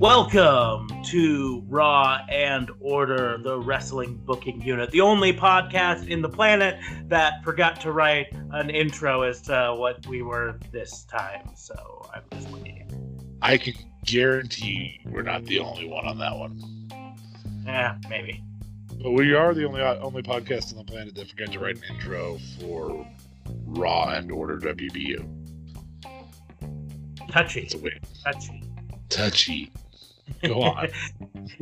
Welcome to Raw and Order, the wrestling booking unit, the only podcast in the planet that forgot to write an intro as to what we were this time. So I'm just waiting. I can guarantee we're not the only one on that one. Yeah, maybe. But we are the only only podcast on the planet that forgot to write an intro for Raw and Order WBU. Touchy. It's a win. Touchy. Touchy. Go on.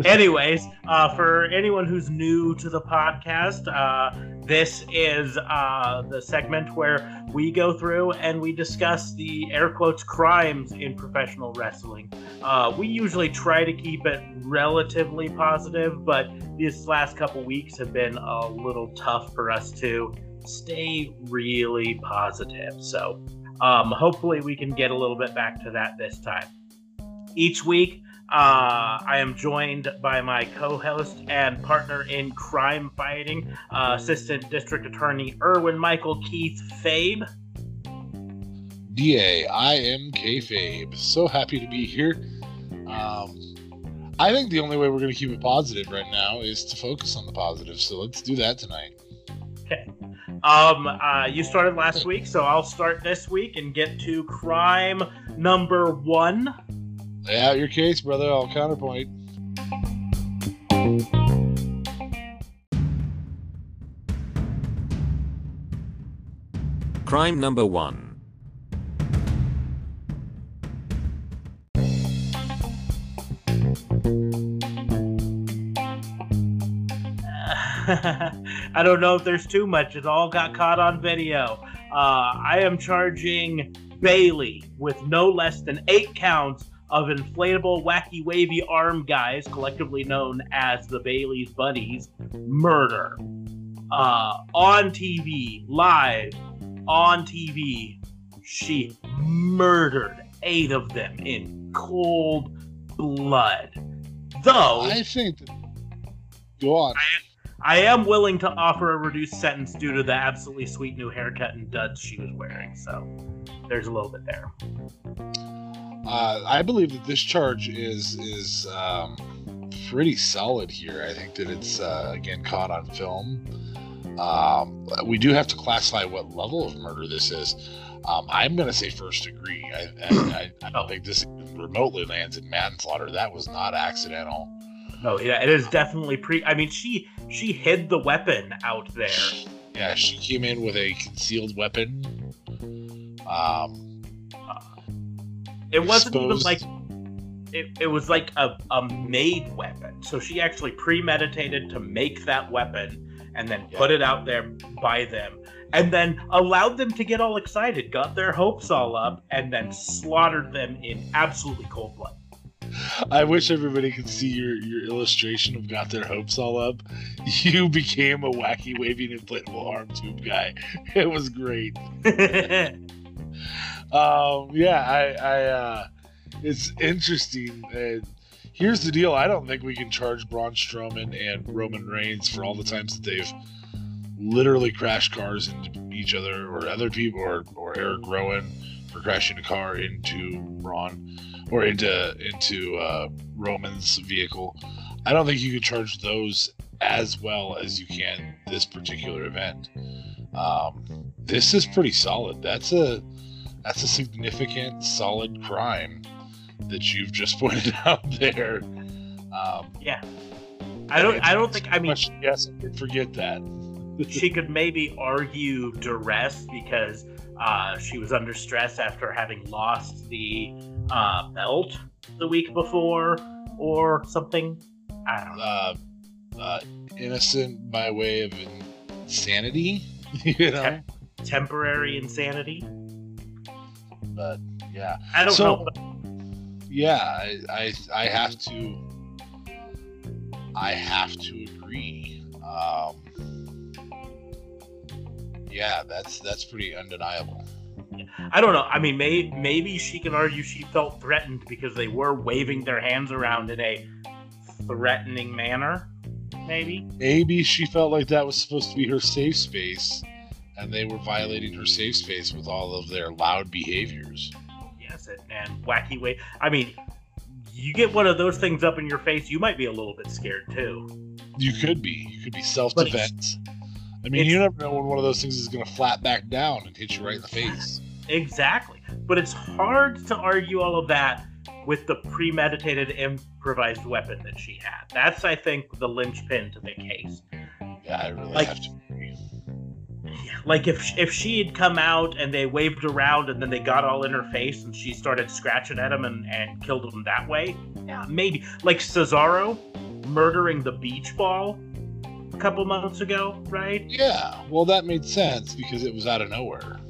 Anyways, uh, for anyone who's new to the podcast, uh, this is uh, the segment where we go through and we discuss the air quotes crimes in professional wrestling. Uh, we usually try to keep it relatively positive, but these last couple weeks have been a little tough for us to stay really positive. So um, hopefully we can get a little bit back to that this time. Each week, uh, I am joined by my co host and partner in crime fighting, uh, Assistant District Attorney Erwin Michael Keith Fabe. DA, I am Kayfabe. So happy to be here. Um, I think the only way we're going to keep it positive right now is to focus on the positive. So let's do that tonight. Okay. Um, uh, you started last week, so I'll start this week and get to crime number one. Lay out your case, brother. I'll counterpoint. Crime number one. I don't know if there's too much. It all got caught on video. Uh, I am charging Bayley with no less than eight counts of inflatable, wacky, wavy arm guys, collectively known as the Bayley's Buddies, murder. Uh, on TV, live, on TV, she murdered eight of them in cold blood. Though I think. That... Go on. I am willing to offer a reduced sentence due to the absolutely sweet new haircut and duds she was wearing. So there's a little bit there. Uh, I believe that this charge is is um, pretty solid here. I think that it's uh, again caught on film. Um, we do have to classify what level of murder this is. Um, I'm going to say first degree. I, I, I, don't think this remotely lands in manslaughter. That was not accidental. No, yeah, it is definitely pre. I mean, she she hid the weapon out there. Yeah, she came in with a concealed weapon. Um, it wasn't even like it, it was like a, a made weapon. So she actually premeditated to make that weapon and then put it out there by them and then allowed them to get all excited, got their hopes all up, and then slaughtered them in absolutely cold blood. I wish everybody could see your, your illustration of got their hopes all up. You became a wacky waving inflatable arm tube guy. It was great. um, yeah, I, I uh, it's interesting. And here's the deal: I don't think we can charge Braun Strowman and Roman Reigns for all the times that they've literally crashed cars into each other, or other people, or or Eric Rowan for crashing a car into Braun or into into uh, Roman's vehicle. I don't think you can charge those as well as you can this particular event. Um, this is pretty solid. That's a that's a significant, solid crime that you've just pointed out there. Um, yeah, I don't. I don't think. I mean, yes, forget that. she could maybe argue duress because uh, she was under stress after having lost the uh, belt the week before, or something. I don't know. Uh, uh innocent by way of insanity, you know, Tem- temporary insanity but yeah. I don't so, know. yeah, I, I I have to I have to agree. Um, yeah, that's that's pretty undeniable. I don't know. I mean, may, maybe she can argue she felt threatened because they were waving their hands around in a threatening manner. Maybe. Maybe she felt like that was supposed to be her safe space, and they were violating her safe space with all of their loud behaviors. Yes, and, and wacky way. I mean, you get one of those things up in your face, you might be a little bit scared too. You could be. You could be self defense. I mean, you never know when one of those things is going to flat back down and hit you right in the face. Exactly. But it's hard to argue all of that with the premeditated improvised weapon that she had. That's, I think, the linchpin to the case. Yeah, I really Like- have to agree. Like if if she had come out and they waved around and then they got all in her face and she started scratching at him and, and killed him that way, yeah, maybe. Like Cesaro murdering the beach ball a couple months ago, right? Yeah, well, that made sense because it was out of nowhere.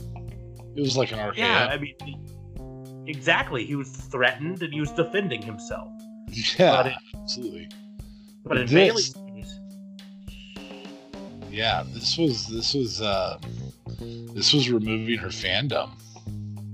It was like an arcade Yeah, I mean, exactly. He was threatened and he was defending himself. Yeah, But it- absolutely. But in This- Bayley's case, Yeah, this was this was uh this was removing her fandom.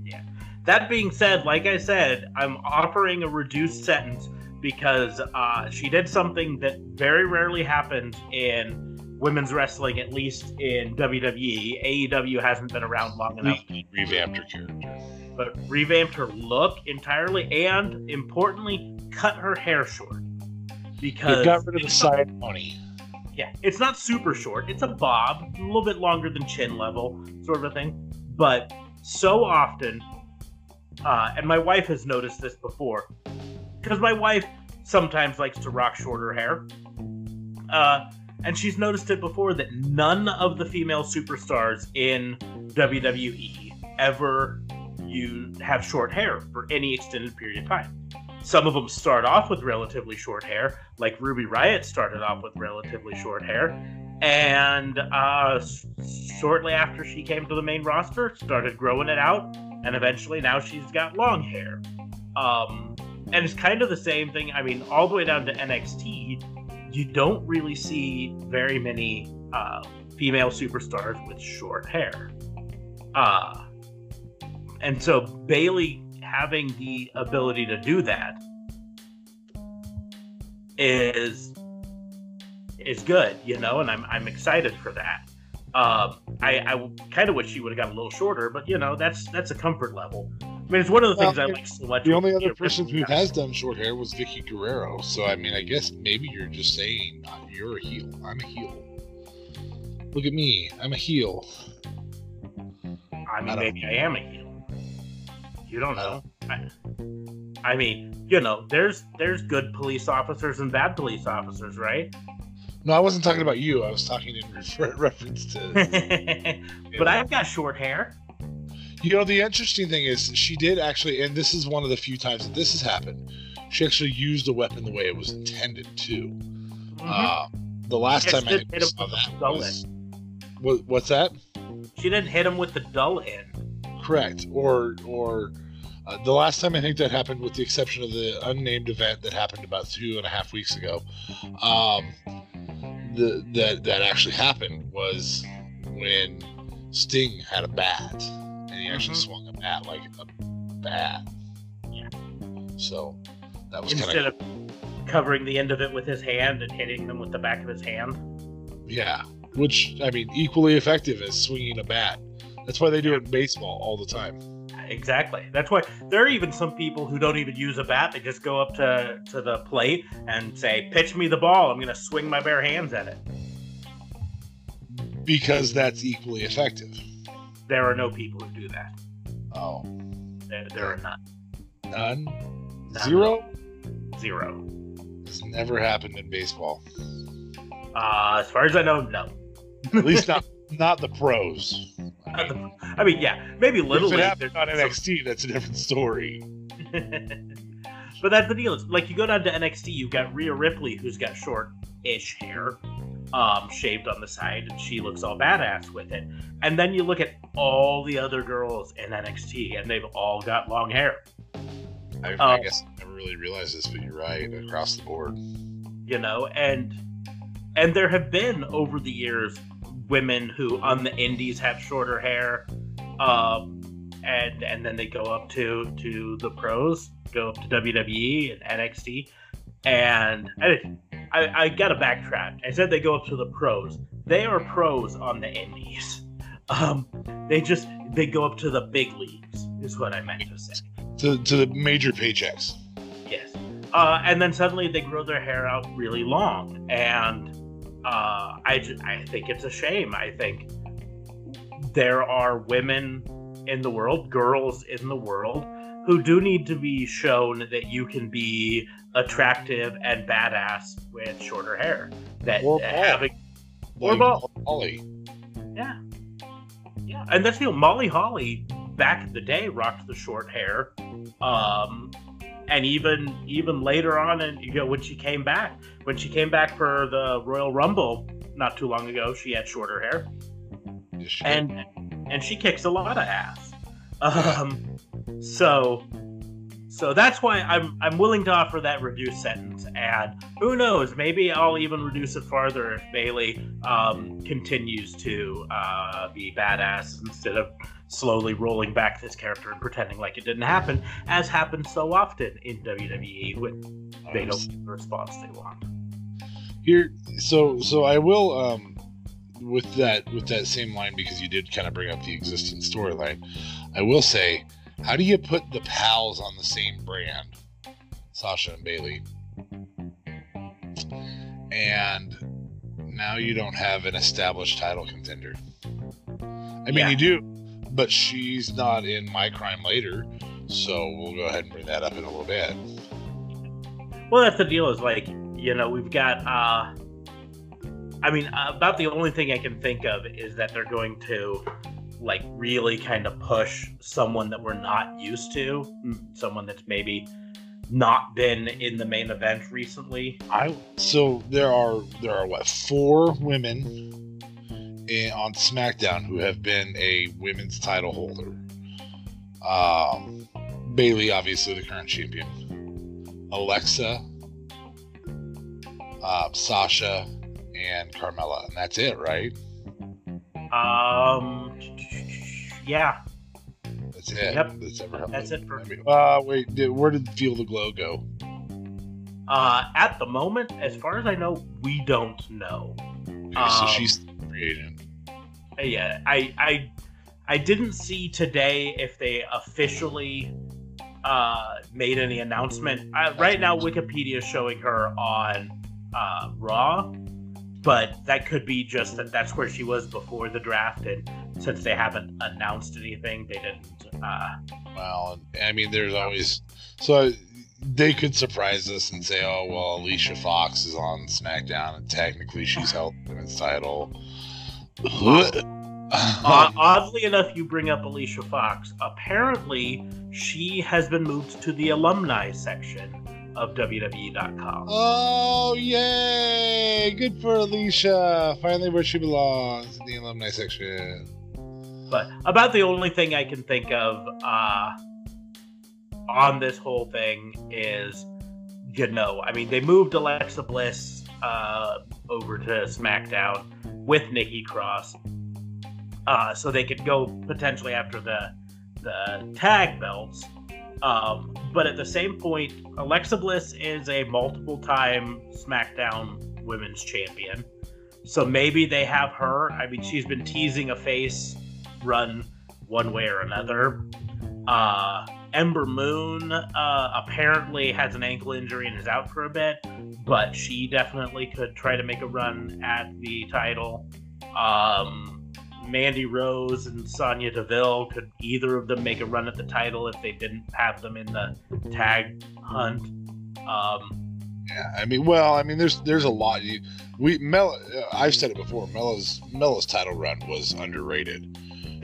Yeah. That being said, like I said, I'm offering a reduced sentence because uh, she did something that very rarely happens in women's wrestling, at least in WWE. AEW hasn't been around long enough, Re- revamped her character. but revamped her look entirely and, importantly, cut her hair short. Because They got rid of the side pony. Yeah, it's not super short. It's a bob, a little bit longer than chin level, sort of a thing. But so often, uh, and my wife has noticed this before, because my wife sometimes likes to rock shorter hair. Uh, and she's noticed it before that none of the female superstars in WWE ever you have short hair for any extended period of time. Some of them start off with relatively short hair, like Ruby Riott started off with relatively short hair, and uh, shortly after she came to the main roster, started growing it out, and eventually now she's got long hair. Um, and it's kind of the same thing. I mean, all the way down to NXT, you don't really see very many uh, female superstars with short hair. Uh, and so Bayley having the ability to do that is is good, you know, and I'm I'm excited for that. Um, I, I kind of wish she would have got a little shorter, but you know, that's that's a comfort level. I mean, it's one of the things Well, I like so much. The only other person who has done short hair was Vickie Guerrero. So I mean, I guess maybe you're just saying you're a heel. I'm a heel. Look at me. I'm a heel. I mean, I maybe I am a heel. You don't know. I, I mean, you know, there's there's good police officers and bad police officers, right? No, I wasn't talking about you. I was talking in refer- reference to. but I've got short hair. You know, the interesting thing is she did actually, and this is one of the few times that this has happened. She actually used a weapon the way it was intended to. Mhm. Uh, the last time I hit him saw with the that dull was, what, what's that? she didn't hit him with the dull end. Correct. Or or uh, the last time I think that happened, with the exception of the unnamed event that happened about two and a half weeks ago, um, the that that actually happened was when Sting had a bat, and he actually Mhm. swung a bat like a bat. Yeah. So that was Instead kind of of covering the end of it with his hand and hitting them with the back of his hand. yeah. Which I mean, equally effective as swinging a bat. That's why they do it in baseball all the time. Exactly. That's why there are even some people who don't even use a bat. They just go up to, to the plate and say, pitch me the ball. I'm going to swing my bare hands at it. Because that's equally effective. There are no people who do that. Oh. There, there are none. None. Zero. Zero. Has never happened in baseball. Uh, as far as I know, no. At least not not the pros. Not the- I mean, yeah, maybe Little if it League. happened on there's some- NXT, that's a different story. but that's the deal. It's like you go down to NXT, you've got Rhea Ripley, who's got short-ish hair, um, shaved on the side, and she looks all badass with it. And then you look at all the other girls in NXT, and they've all got long hair. I, Um, I guess I never really realized this, but you're right across the board. you know and and there have been over the years women who on the indies have shorter hair um and and then they go up to to the pros go up to wwe and nxt and I, I, I gotta backtrack. I said they go up to the pros. They are pros on the indies. Um they just they go up to the big leagues is what i meant to say. To to the major paychecks. Yes. Uh, and then suddenly they grow their hair out really long, and uh, I I think it's a shame. I think there are women in the world, girls in the world, who do need to be shown that you can be attractive and badass with shorter hair. That Or bald. having Or bald. Yeah yeah, and that's you know Molly Holly back in the day rocked the short hair. Um, and even even later on and you know when she came back when she came back for the royal rumble not too long ago she had shorter hair. Yes, and and she kicks a lot of ass. Um so so that's why i'm i'm willing to offer that reduced sentence and who knows? Maybe i'll even reduce it farther if bayley um continues to uh be badass instead of slowly rolling back this character and pretending like it didn't happen as happens so often in wwe when they don't get the response they want. Here so so i will um with that with that same line because you did kind of bring up the existing storyline i will say how do you put the pals on the same brand sasha and bayley and now you don't have an established title contender i mean Yeah. you do but she's not in my crime later so we'll go ahead and bring that up in a little bit Well, that's the deal. Is like you know we've got. uh I mean, about the only thing I can think of is that they're going to like really kind of push someone that we're not used to, mm, someone that's maybe not been in the main event recently. I so there are there are what four women in, on SmackDown who have been a women's title holder. Um, Bayley, obviously the current champion. Alexa, uh, Sasha, and Carmella, and that's it, right? Um, yeah, That's it. Yep. That's ever happened. That's it for- I mean, uh, wait, did, where did Feel the Glow go? uh, at the moment, as far as I know, we don't know. Okay, so Um, she's free agent. yeah i i i didn't see today if they officially uh made any announcement uh, right now wikipedia is showing her on uh raw but that could be just that that's where she was before the draft and since they haven't announced anything they didn't uh Well, I mean, there's always so they could surprise us and say, "Oh, well, Alicia Fox is on SmackDown, and technically she's held the women's title." Uh, oddly enough, you bring up Alicia Fox. Apparently, she has been moved to the alumni section of WWE.com. oh, yay! Good for Alicia. Finally, where she belongs in the alumni section. But about the only thing I can think of uh, on this whole thing is, you know, I mean, they moved Alexa Bliss uh, over to SmackDown with Nikki Cross, uh, so they could go potentially after the the tag belts. Um, but at the same point, Alexa Bliss is a multiple time SmackDown Women's Champion. So maybe they have her. I mean, she's been teasing a face run one way or another. Uh, Ember Moon uh, apparently has an ankle injury and is out for a bit, but she definitely could try to make a run at the title. Um, Mandy Rose and Sonya Deville could either of them make a run at the title if they didn't have them in the tag hunt. Um, Yeah, I mean, well, I mean, there's there's a lot. You, we Mel, I've said it before. Mella's Mella's title run was underrated.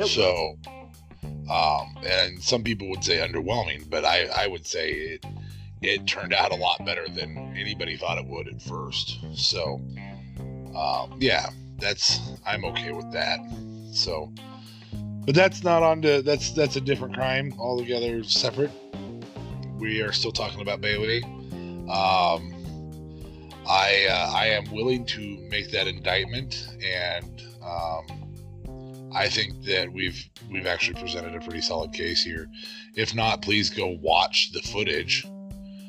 So, um, and some people would say underwhelming, but I I would say it it turned out a lot better than anybody thought it would at first. So, um, yeah, that's I'm okay with that. So, but that's not on to that's that's a different crime altogether, separate. we are still talking about Bayley. Um, I uh, I am willing to make that indictment, and um, I think that we've we've actually presented a pretty solid case here. If not, please go watch the footage.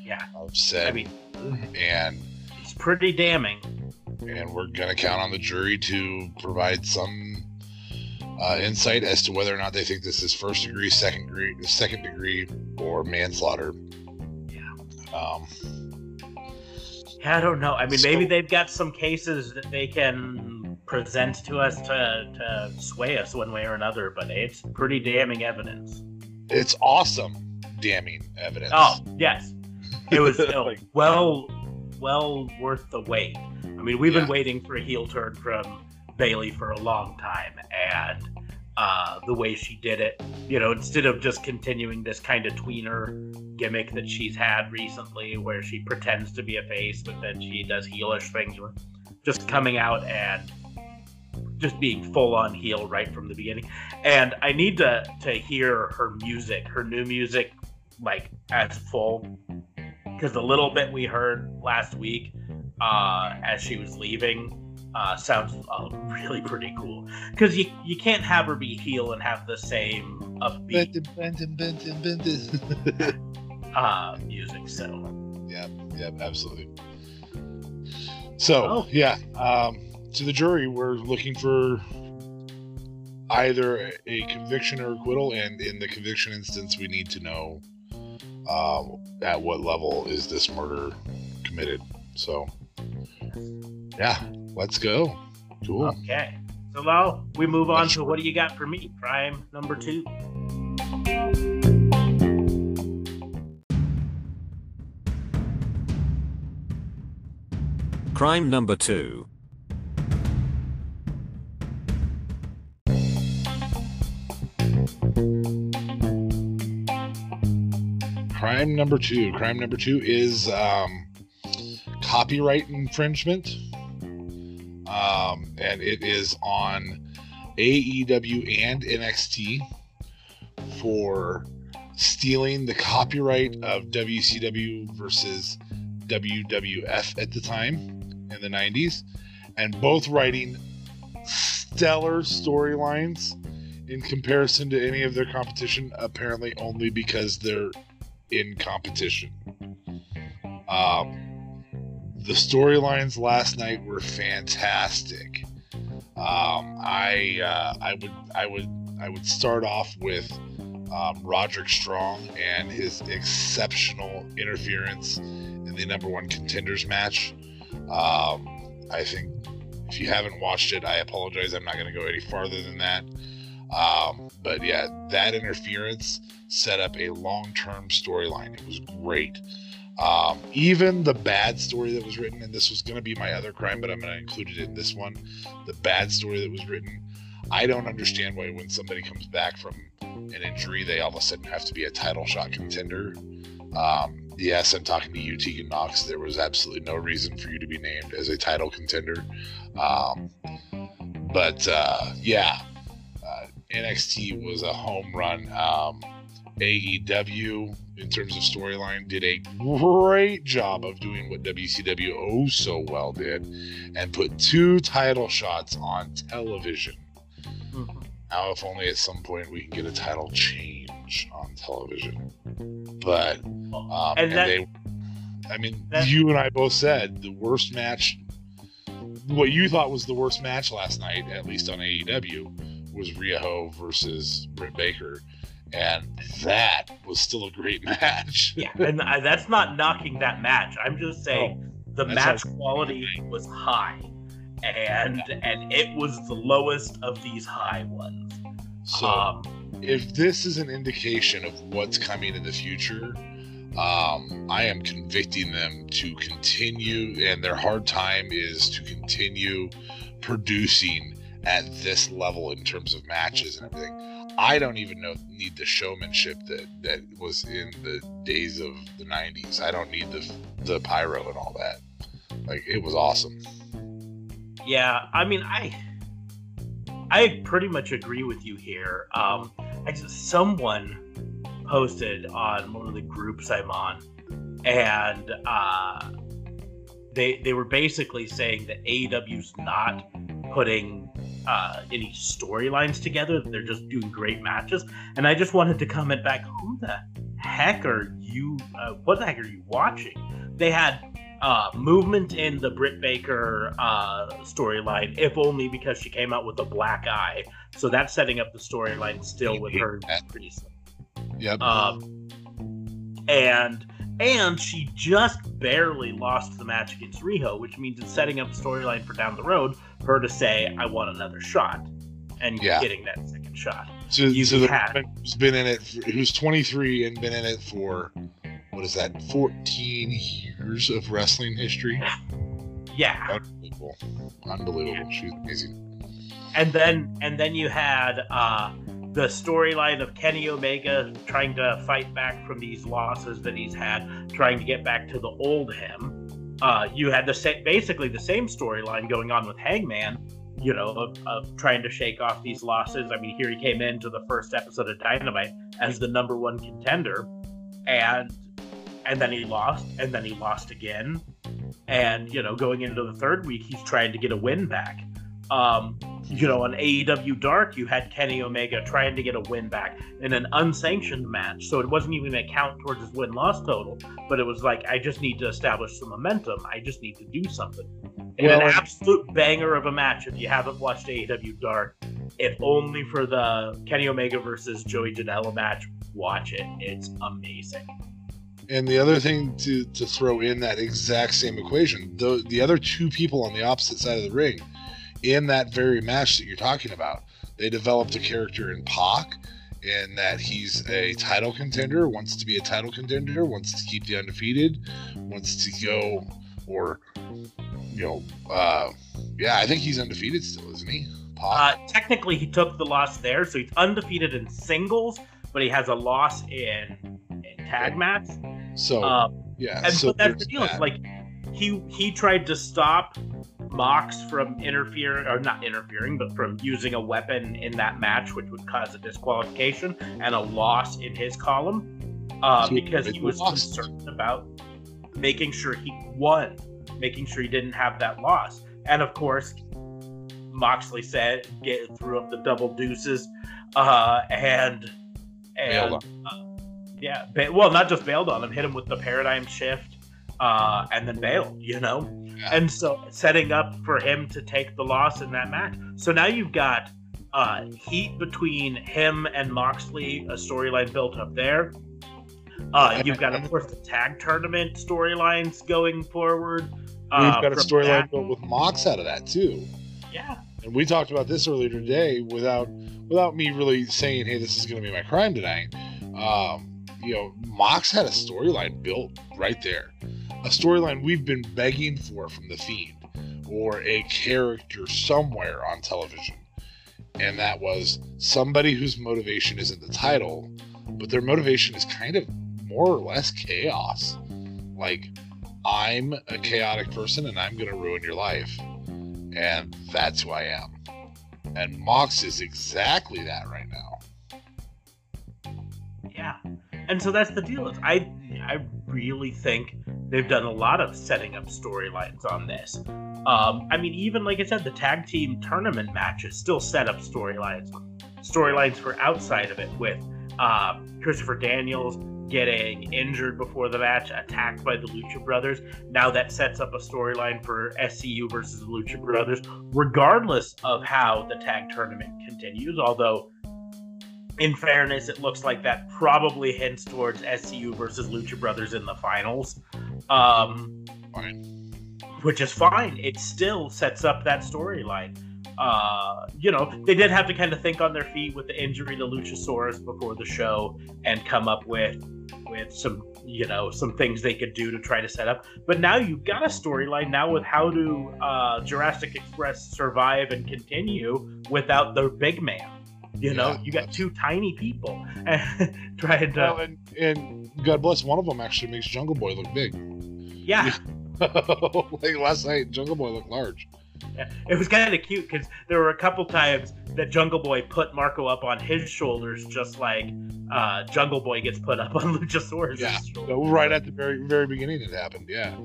Yeah, of said, I mean, and it's pretty damning. And we're gonna count on the jury to provide some uh, insight as to whether or not they think this is first degree, second degree, second degree, or manslaughter. Yeah. Um, I don't know. I mean, so, maybe they've got some cases that they can present to us to, to sway us one way or another, but it's pretty damning evidence. It's awesome, damning evidence. Oh yes, it was like, well, well worth the wait. I mean, we've yeah. been waiting for a heel turn from Bayley for a long time, and uh, the way she did it. You know, instead of just continuing this kind of tweener gimmick that she's had recently, where she pretends to be a face, but then she does heelish things, just coming out and just being full on heel right from the beginning. And I need to to hear her music, her new music, like as full, because the little bit we heard last week uh, as she was leaving uh, sounds uh, really pretty cool because you you can't have her be heel and have the same upbeat uh, music. So yeah, yeah, absolutely. So oh. yeah, um, to the jury, we're looking for either a conviction or acquittal, and in the conviction instance, we need to know um, at what level is this murder committed. So yeah, let's go. Cool. Okay. So now we move on to what do you got for me? Crime number two. Crime number two. Crime number two. Crime number two is um, copyright infringement and it is on AEW and NXT for stealing the copyright of WCW versus WWF at the time in the 90s, and both writing stellar storylines in comparison to any of their competition, apparently only because they're in competition. Um, the storylines last night were fantastic. Um, I uh, I would I would I would start off with um, Roderick Strong and his exceptional interference in the number one contenders match. Um, I think if you haven't watched it, I apologize. I'm not going to go any farther than that. Um, but yeah, that interference set up a long term storyline. It was great. Um, even the bad story that was written, and this was going to be my other crime, but I'm going to include it in this one. The bad story that was written. I don't understand why when somebody comes back from an injury, they all of a sudden have to be a title shot contender. Um, yes, I'm talking to you, Tegan Nox. There was absolutely no reason for you to be named as a title contender. Um, but uh, yeah, uh, NXT was a home run. Um, AEW in terms of storyline did a great job of doing what WCW oh so well did and put two title shots on television. Mm-hmm. Now, if only at some point we can get a title change on television. But, um, and, that, they, I mean, that, you and I both said the worst match, what you thought was the worst match last night, at least on AEW, was Riho versus Britt Baker and that was still a great match. yeah, and I, that's not knocking that match. I'm just saying oh, the match quality was high, and yeah. and it was the lowest of these high ones. So, um, if this is an indication of what's coming in the future, um, I am convicting them to continue, and their hard time is to continue producing at this level in terms of matches and everything I don't even know need the showmanship that that was in the days of the '90s. I don't need the the pyro and all that. Like it was awesome. Yeah, I mean, I I pretty much agree with you here. Um, I just someone posted on one of the groups I'm on, and uh, they they were basically saying that AEW's not putting uh, any storylines together. They're just doing great matches, and I just wanted to comment back. Who the heck are you? Uh, what the heck are you watching? They had uh, movement in the Britt Baker uh, storyline, if only because she came out with a black eye. So that's setting up the storyline still with her priest. Yep. Um, and and she just barely lost the match against Riho, which means it's setting up the storyline for down the road her to say, "I want another shot," and Yeah. getting that second shot. So, you so the had, who's been in it, for, who's 23 and been in it for what is that, 14 years of wrestling history? Yeah, Unbelievable, unbelievable. She's amazing. and then and then you had uh, the storyline of Kenny Omega trying to fight back from these losses that he's had, trying to get back to the old him. Uh, you had the same, basically the same storyline going on with Hangman, you know, of, of trying to shake off these losses. I mean, here he came into the first episode of Dynamite as the number one contender, and and then he lost, and then he lost again, and you know, going into the third week, he's trying to get a win back. Um, you know, on AEW Dark, you had Kenny Omega trying to get a win back in an unsanctioned match, so it wasn't even a count towards his win loss total. But it was like, I just need to establish some momentum. I just need to do something. And Well, an absolute banger of a match. If you haven't watched AEW Dark, if only for the Kenny Omega versus Joey Janela match, watch it. It's amazing. And the other thing to, to throw in that exact same equation, the, the other two people on the opposite side of the ring in that very match that you're talking about, they developed a character in Pac, in that he's a title contender, wants to be a title contender, wants to keep the undefeated, wants to go, or, you know, uh, yeah, I think he's undefeated still, isn't he? Pac? Uh, technically, he took the loss there, so he's undefeated in singles, but he has a loss in, in tag match. so, Um, yeah. and so so that's the deal. That. like he he tried to stop Mox from interfering or not interfering, but from using a weapon in that match, which would cause a disqualification and a loss in his column, uh, because he was concerned about making sure he won, making sure he didn't have that loss, and of course. Moxley said, get threw up the double deuces, uh, and and uh, yeah, ba- well, not just bailed on him, hit him with the paradigm shift, uh, and then bailed. You know. And so setting up for him to take the loss in that match. So now you've got uh, heat between him and Moxley, a storyline built up there. Uh, you've got, of course, the tag tournament storylines going forward. We've uh, got a storyline built with Mox out of that too. Yeah, and we talked about this earlier today without without me really saying hey this is going to be my crime tonight um, you know mox had a storyline built right there a storyline we've been begging for from the fiend or a character somewhere on television and that was somebody whose motivation isn't the title but their motivation is kind of more or less chaos like i'm a chaotic person and i'm going to ruin your life and that's who I am. And Mox is exactly that right now. And so that's the deal. Is I I really think they've done a lot of setting up storylines on this. Um, I mean, even like I said, the tag team tournament matches still set up storylines, storylines for outside of it with uh, Christopher Daniels getting injured before the match, attacked by the Lucha Brothers. Now that sets up a storyline for SCU versus the Lucha Brothers, regardless of how the tag tournament continues. Although, in fairness, it looks like that probably hints towards SCU versus Lucha Brothers in the finals. Um, which is fine. It still sets up that storyline. Uh, you know, they did have to kind of think on their feet with the injury to Luchasaurus before the show and come up with with some, you know, some things they could do to try to set up. But now you've got a storyline now with how to uh, Jurassic Express survive and continue without the big man. You know, Yeah, you got two tiny people trying to, Well, and, and God bless, one of them actually makes Jungle Boy look big. yeah. like last night, Jungle Boy looked large. Yeah, it was kind of cute because there were a couple times that Jungle Boy put Marko up on his shoulders, just like uh, Jungle Boy gets put up on Luchasaurus. Yeah, right at the very very beginning it happened. Yeah.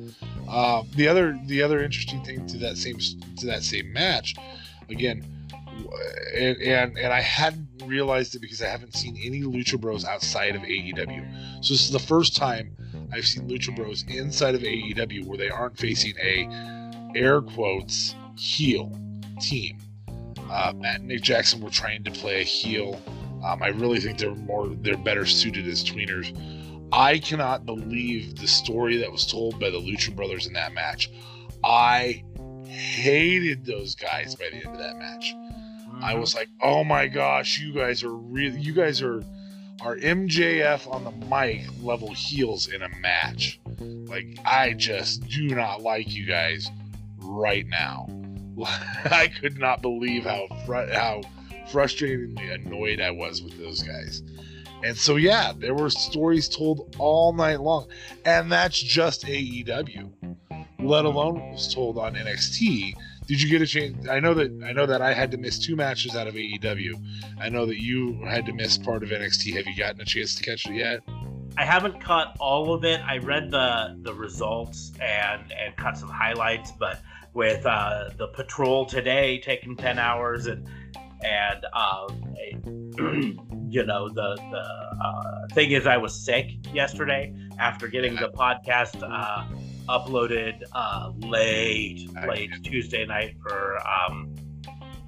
Uh, the other the other interesting thing to that same to that same match, again, and and, I hadn't realized it because I haven't seen any Lucha Bros outside of AEW. So this is the first time I've seen Lucha Bros inside of AEW where they aren't facing a air quotes heel team. Uh, Matt and Nick Jackson were trying to play a heel. Um, I really think they're more they're better suited as tweeners. I cannot believe the story that was told by the Lucha Brothers in that match. I hated those guys by the end of that match. Mm-hmm. I was like, "Oh my gosh, you guys are really you guys are are MJF on the mic level heels in a match. Like I just do not like you guys right now. I could not believe how fr- how frustratingly annoyed I was with those guys. And so yeah, there were stories told all night long, and that's just AEW. Let alone was told on NXT. Did you get a chance? I know that I know that I had to miss two matches out of AEW. I know that you had to miss part of NXT. Have you gotten a chance to catch it yet? I haven't caught all of it. I read the the results and and caught some highlights, but with uh, the patrol today taking 10 hours and and um, you know the the uh, thing is i was sick yesterday after getting the podcast uh, uploaded uh, late late tuesday night for um,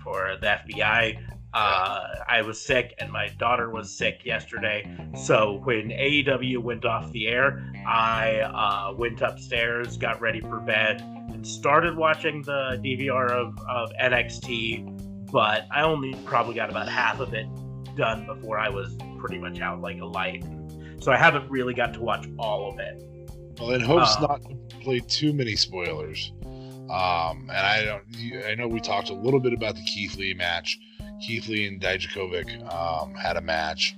for the fbi uh, I was sick and my daughter was sick yesterday. So when AEW went off the air, I uh, went upstairs, got ready for bed, and started watching the DVR of, of NXT, but I only probably got about half of it done before I was pretty much out like a light. So I haven't really got to watch all of it. Well, in hopes um, not to play too many spoilers. Um, and I don't. I know we talked a little bit about the Keith Lee match. Keith Lee and Dijakovic um, had a match.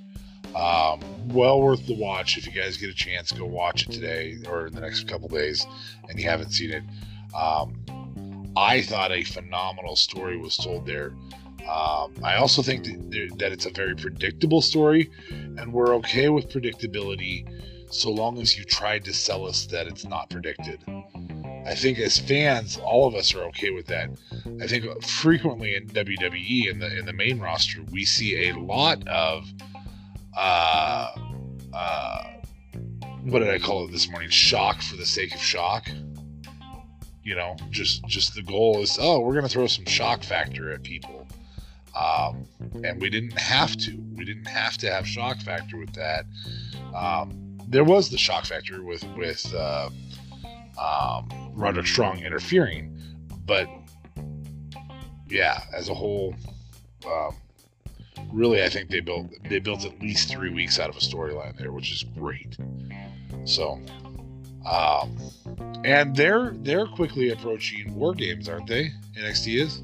Um, well worth the watch if you guys get a chance. Go watch it today or in the next couple days, and you haven't seen it. Um, I thought a phenomenal story was told there. Um, I also think that, that it's a very predictable story, and we're okay with predictability so long as you tried to sell us that it's not predicted. I think as fans, all of us are okay with that. I think frequently in WWE in the in the main roster, we see a lot of uh, uh, what did I call it this morning? Shock for the sake of shock you know just just the goal is oh we're to throw some shock factor at people um, and we didn't have to we didn't have to have shock factor with that um, there was the shock factor with with uh, um, Roderick Strong interfering but yeah as a whole um, really I think they built they built at least three weeks out of a storyline there which is great so um, and they're they're quickly approaching War Games, aren't they? NXT is.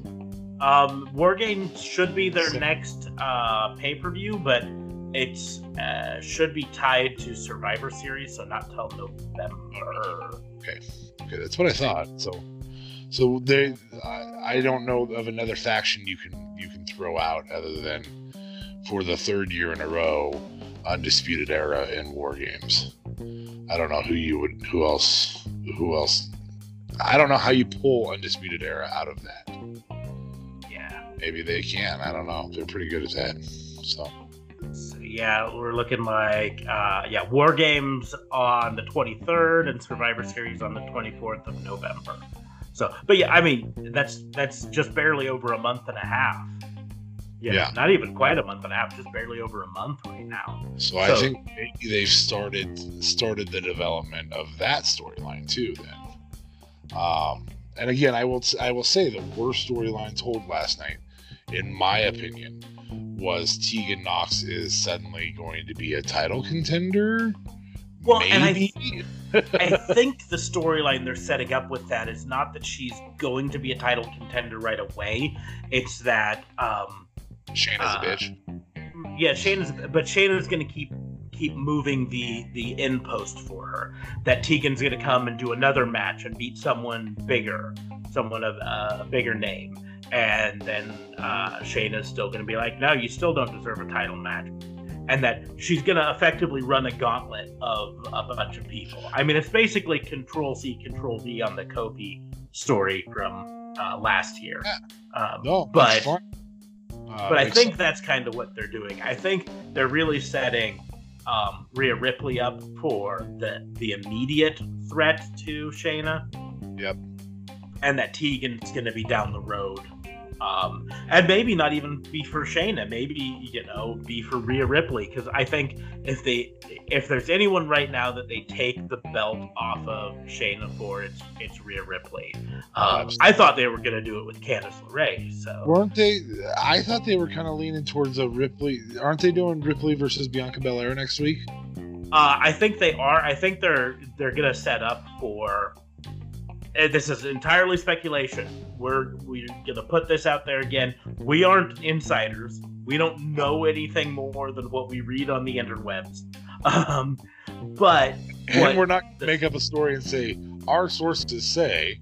Um, War Games should be their next uh, pay per view, but it's uh, should be tied to Survivor Series, so not till November. Okay, okay, that's what I thought. So, so they, I, I don't know of another faction you can you can throw out other than for the third year in a row, Undisputed Era in War Games. I don't know who you would, who else, who else. I don't know how you pull Undisputed Era out of that. Yeah. Maybe they can. I don't know. They're pretty good at that. So. So yeah, we're looking like uh, yeah, War Games on the 23rd and Survivor Series on the 24th of November. So, but yeah, I mean that's that's just barely over a month and a half. Yeah, yeah, not even quite a month and a half, just barely over a month right now. So, so I think maybe they've started started the development of that storyline too. Then, um, and again, I will I will say the worst storyline told last night, in my opinion, was Tegan Nox is suddenly going to be a title contender. Well, Maybe. and I, I think the storyline they're setting up with that is not that she's going to be a title contender right away. It's that um, Shayna's uh, a bitch. Yeah, Shayna's, but Shayna's going to keep keep moving the the in post for her. That Tegan's going to come and do another match and beat someone bigger, someone of uh, a bigger name, and then uh, Shayna's still going to be like, no, you still don't deserve a title match. And that she's going to effectively run a gauntlet of a bunch of people. I mean, it's basically Control C, Control V on the Kofi story from uh, last year. Um, No, but Uh, but I think that's kind of what they're doing. I think they're really setting um, Rhea Ripley up for the the immediate threat to Shayna. Yep. And that Tegan's going to be down the road. Um, and maybe not even be for Shayna, maybe you know be for Rhea Ripley because I think if they if there's anyone right now that they take the belt off of Shayna for it's it's Rhea Ripley. Um, I thought they were gonna do it with Candice LeRae, so weren't they? I thought they were kind of leaning towards a Ripley. Aren't they doing Ripley versus Bianca Belair next week? Uh, I think they are. I think they're they're gonna set up for. Uh, This is entirely speculation. We're we're gonna put this out there again. We aren't insiders. We don't know anything more than what we read on the interwebs. Um, but And we're not to make up a story and say our sources say.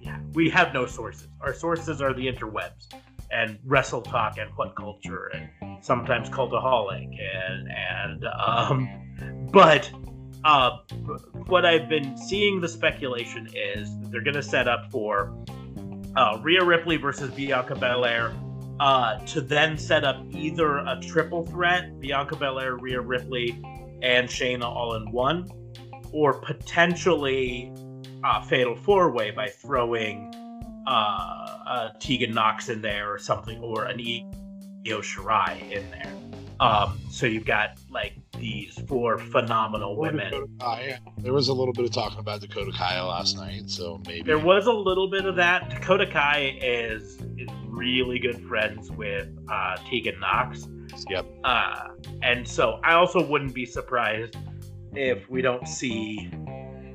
yeah, we have no sources. Our sources are the interwebs and Wrestle Talk and What Culture and sometimes Cultaholic and and um, but uh, what I've been seeing the speculation is that they're going to set up for uh, Rhea Ripley versus Bianca Belair. Uh, to then set up either a triple threat, Bianca Belair, Rhea Ripley, and Shayna all in one, or potentially uh, fatal four way by throwing uh, uh, Tegan Nox in there or something, or an Io Shirai in there. Um, so you've got like these four phenomenal women. Kai. There was a little bit of talking about Dakota Kai last night, so maybe There was a little bit of that. Dakota Kai is is really good friends with uh, Tegan Nox. Yep. Uh, and so I also wouldn't be surprised if we don't see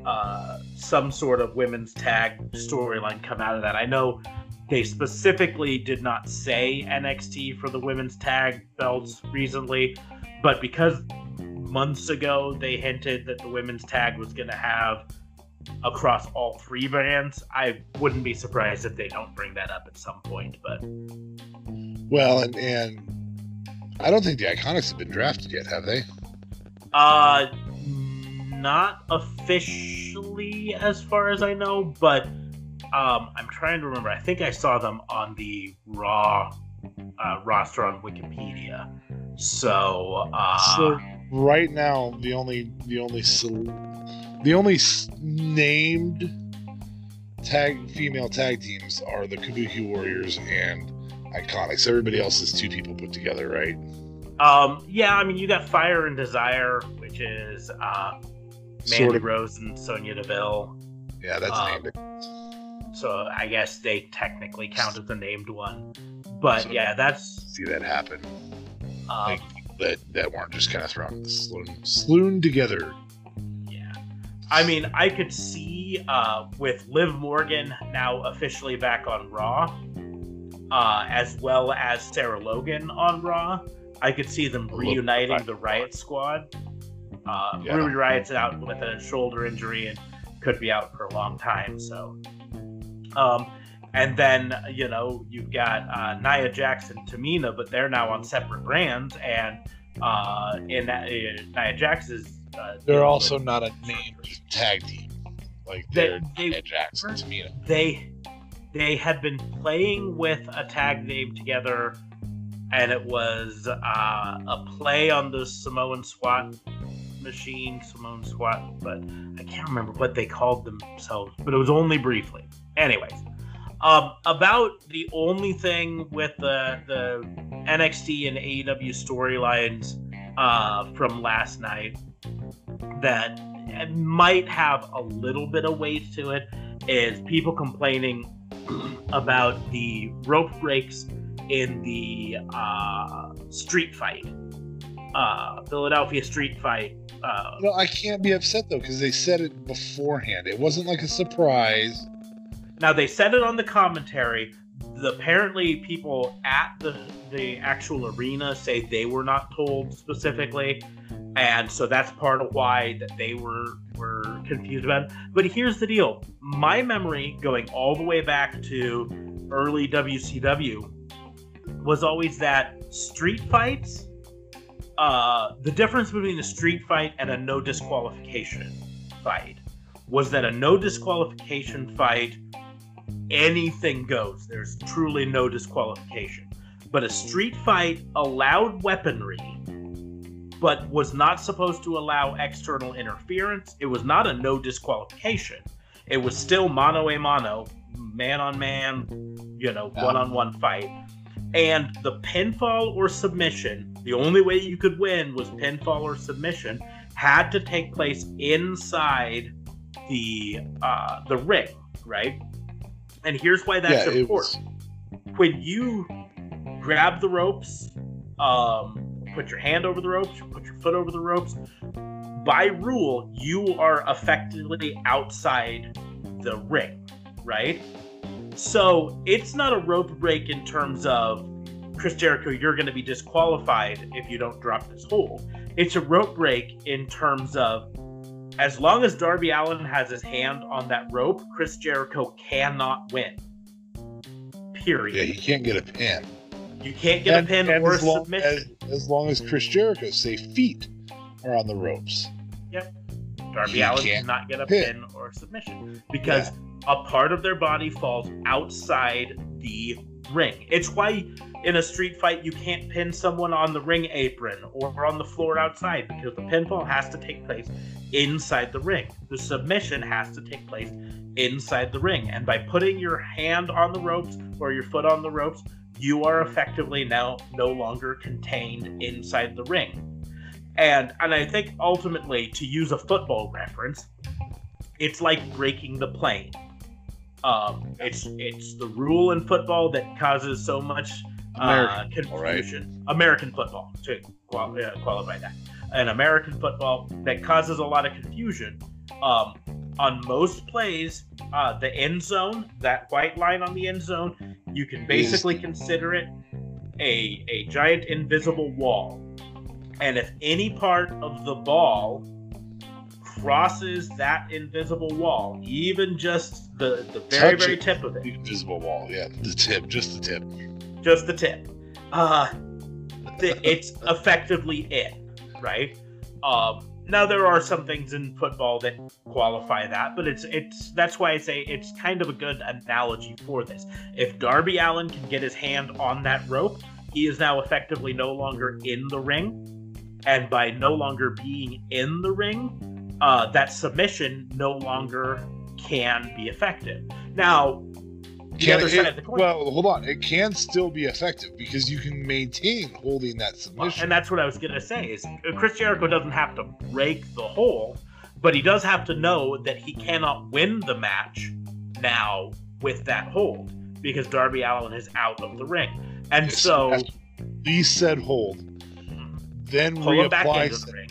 uh, some sort of women's tag storyline come out of that. I know they specifically did not say NXT for the women's tag belts recently, but because months ago they hinted that the women's tag was going to have across all three brands, I wouldn't be surprised if they don't bring that up at some point. But Well, and and I don't think the Iconics have been drafted yet, have they? Uh, not officially, as far as I know, but um, I'm trying to remember. I think I saw them on the Raw uh, roster on Wikipedia. So, uh, So right now, the only the only the only named tag female tag teams are the Kabuki Warriors and Iconics. Everybody else is two people put together, right? um, yeah, I mean, you got Fire and Desire, which is uh, Mandy Sort of. Rose and Sonya Deville. Yeah, that's Um, named. So I guess they technically count as the named one. But So- yeah, that's See that happen. um, Like that that weren't just kind of thrown sloon, sloon together. Yeah. I mean, I could see uh, with Liv Morgan now officially back on Raw, uh, as well as Sarah Logan on Raw, I could see them reuniting the Riot Squad. Uh, Yeah. Ruby Riott's out with a shoulder injury and could be out for a long time, so. Um, and then, you know, you've got uh, Nia Jackson, Tamina, but they're now on separate brands. And uh, in uh, Nia Jax is. Uh, They're also not a named tag team. Like They- they're they- Nia Jax and Tamina. they they had been playing with a tag name together and it was uh, a play on the Samoan SWAT machine, Samoan SWAT, but I can't remember what they called themselves, but it was only briefly. Anyways, um, about the only thing with the the NXT and AEW storylines uh, from last night that might have a little bit of weight to it is people complaining about the rope breaks in the uh, street fight, uh, Philadelphia street fight. Uh, No, I can't be upset though because they said it beforehand. It wasn't like a surprise. Now they said it on the commentary. the, apparently people at the the actual arena say they were not told specifically, and so that's part of why that they were were confused about it. But here's the deal: my memory, going all the way back to early WCW, was always that street fights. Uh, the difference between a street fight and a no disqualification fight was that a no disqualification fight anything goes. There's truly no disqualification. But a street fight allowed weaponry, but was not supposed to allow external interference. It was not a no disqualification. It was still mano a mano, man on man, you know, one on one fight. And the pinfall or submission, the only way you could win was pinfall or submission, had to take place inside the uh, the ring, right? And here's why that's Yeah, important. When you grab the ropes, um, put your hand over the ropes, put your foot over the ropes, by rule, you are effectively outside the ring, right? So it's not a rope break in terms of Chris Jericho, you're going to be disqualified if you don't drop this hold. It's a rope break in terms of as long as Darby Allin has his hand on that rope, Chris Jericho cannot win. Period. Yeah, he can't get a pin. You can't get a pin or a as long, submission. As, as long as Chris Jericho's safe feet are on the ropes. Yep. Darby he Allen cannot get a pin. pin or a submission because a part of their body falls outside the ring. It's why in a street fight you can't pin someone on the ring apron or on the floor outside because the pinfall has to take place inside the ring. The submission has to take place inside the ring. And by putting your hand on the ropes or your foot on the ropes, you are effectively now no longer contained inside the ring. And and I think ultimately to use a football reference, it's like breaking the plane. Um, it's it's the rule in football that causes so much uh, American football, right? American football to qual- uh, qualify that. An American football that causes a lot of confusion. Um, on most plays, uh, the end zone, that white line on the end zone, you can basically consider it a a giant invisible wall. And if any part of the ball crosses that invisible wall, even just the, the very, Touch very it. tip of it, The invisible wall. Yeah, the tip, just the tip. Just the tip, uh, th- it's effectively it, right? Um, now there are some things in football that qualify that, but it's it's that's why I say it's kind of a good analogy for this. If Darby Allin can get his hand on that rope, he is now effectively no longer in the ring, and by no longer being in the ring, uh, that submission no longer can be effective. Now, the other it- side of the coin. well, hold on. It can still be effective because you can maintain holding that submission. and that's what I was gonna say is uh, Chris Jericho doesn't have to break the hole, but he does have to know that he cannot win the match now with that hold because Darby Allin is out of the ring, and Yes, so Release said hold, then pull him back reapply. into the ring,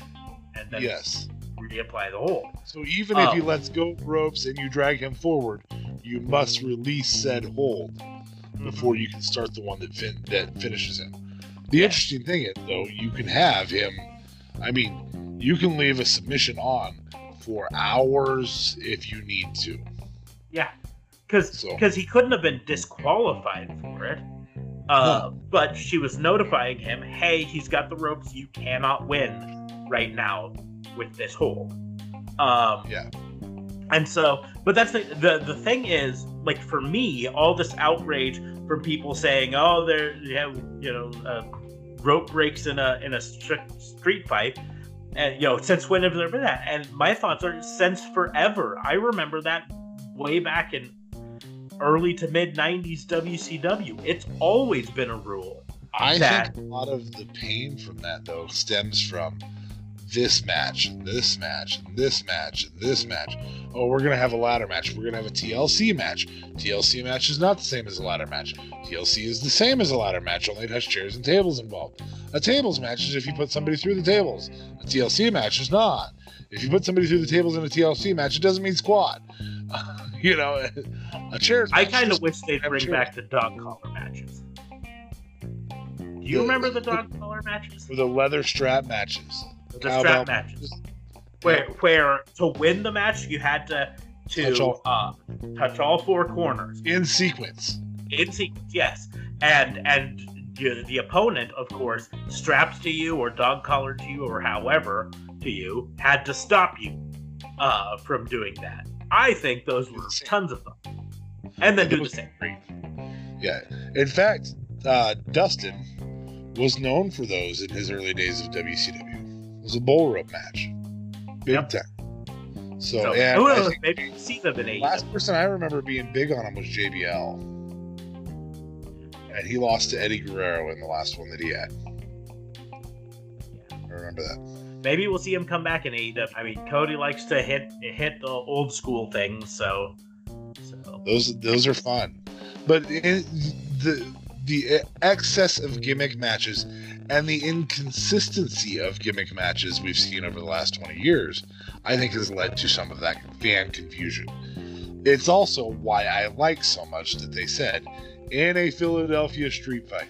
and then Yes. reapply the hold. So even if he Oh. lets go ropes and you drag him forward, you must release said hold before you can start the one that fin- that finishes him. The interesting thing is though, you can have him. I mean, you can leave a submission on for hours if you need to. Yeah, because So- he couldn't have been disqualified for it. Uh, But she was notifying him, "Hey, he's got the ropes. You cannot win right now with this hold." Um, Yeah. And so, but that's the, the the thing is, like for me, all this outrage from people saying, "Oh, there, you have, you know, uh, rope breaks in a in a street fight," and you know, since when have there been that? And my thoughts are since forever. I remember that way back in early to mid '90s WCW. It's always been a rule. I That- think a lot of the pain from that though stems from this match, this match, this match, this match. Oh, we're gonna have a ladder match. We're gonna have a TLC match. TLC match is not the same as a ladder match. TLC is the same as a ladder match, only it has chairs and tables involved. A tables match is if you put somebody through the tables. A TLC match is not. If you put somebody through the tables in a TLC match, it doesn't mean squat. you know, a chairs. I kind of wish they'd bring back the dog collar matches. Do you The- remember the dog collar matches? the leather strap matches. The cowbell strap matches. Where where to win the match you had to Touch to all- uh, touch all four corners in sequence. in sequence, yes, and and the, the opponent, of course, strapped to you or dog collared to you or however to you, had to stop you uh, from doing that. I think those were tons of fun, and then do the same. Yeah. In fact, uh, Dustin was known for those in his early days of WCW. It was a bull rope match, big Yep. time. So, So and who knows? Maybe we'll see them in AEW. last person I remember being big on him was JBL, and he lost to Eddie Guerrero in the last one that he had. I remember that. Maybe we'll see him come back in AEW. I mean, Cody likes to hit hit the old school things, so so Those those are fun, but the the excess of gimmick matches and the inconsistency of gimmick matches we've seen over the last 20 years, I think has led to some of that fan confusion. It's also why I like so much that they said in a Philadelphia street fight.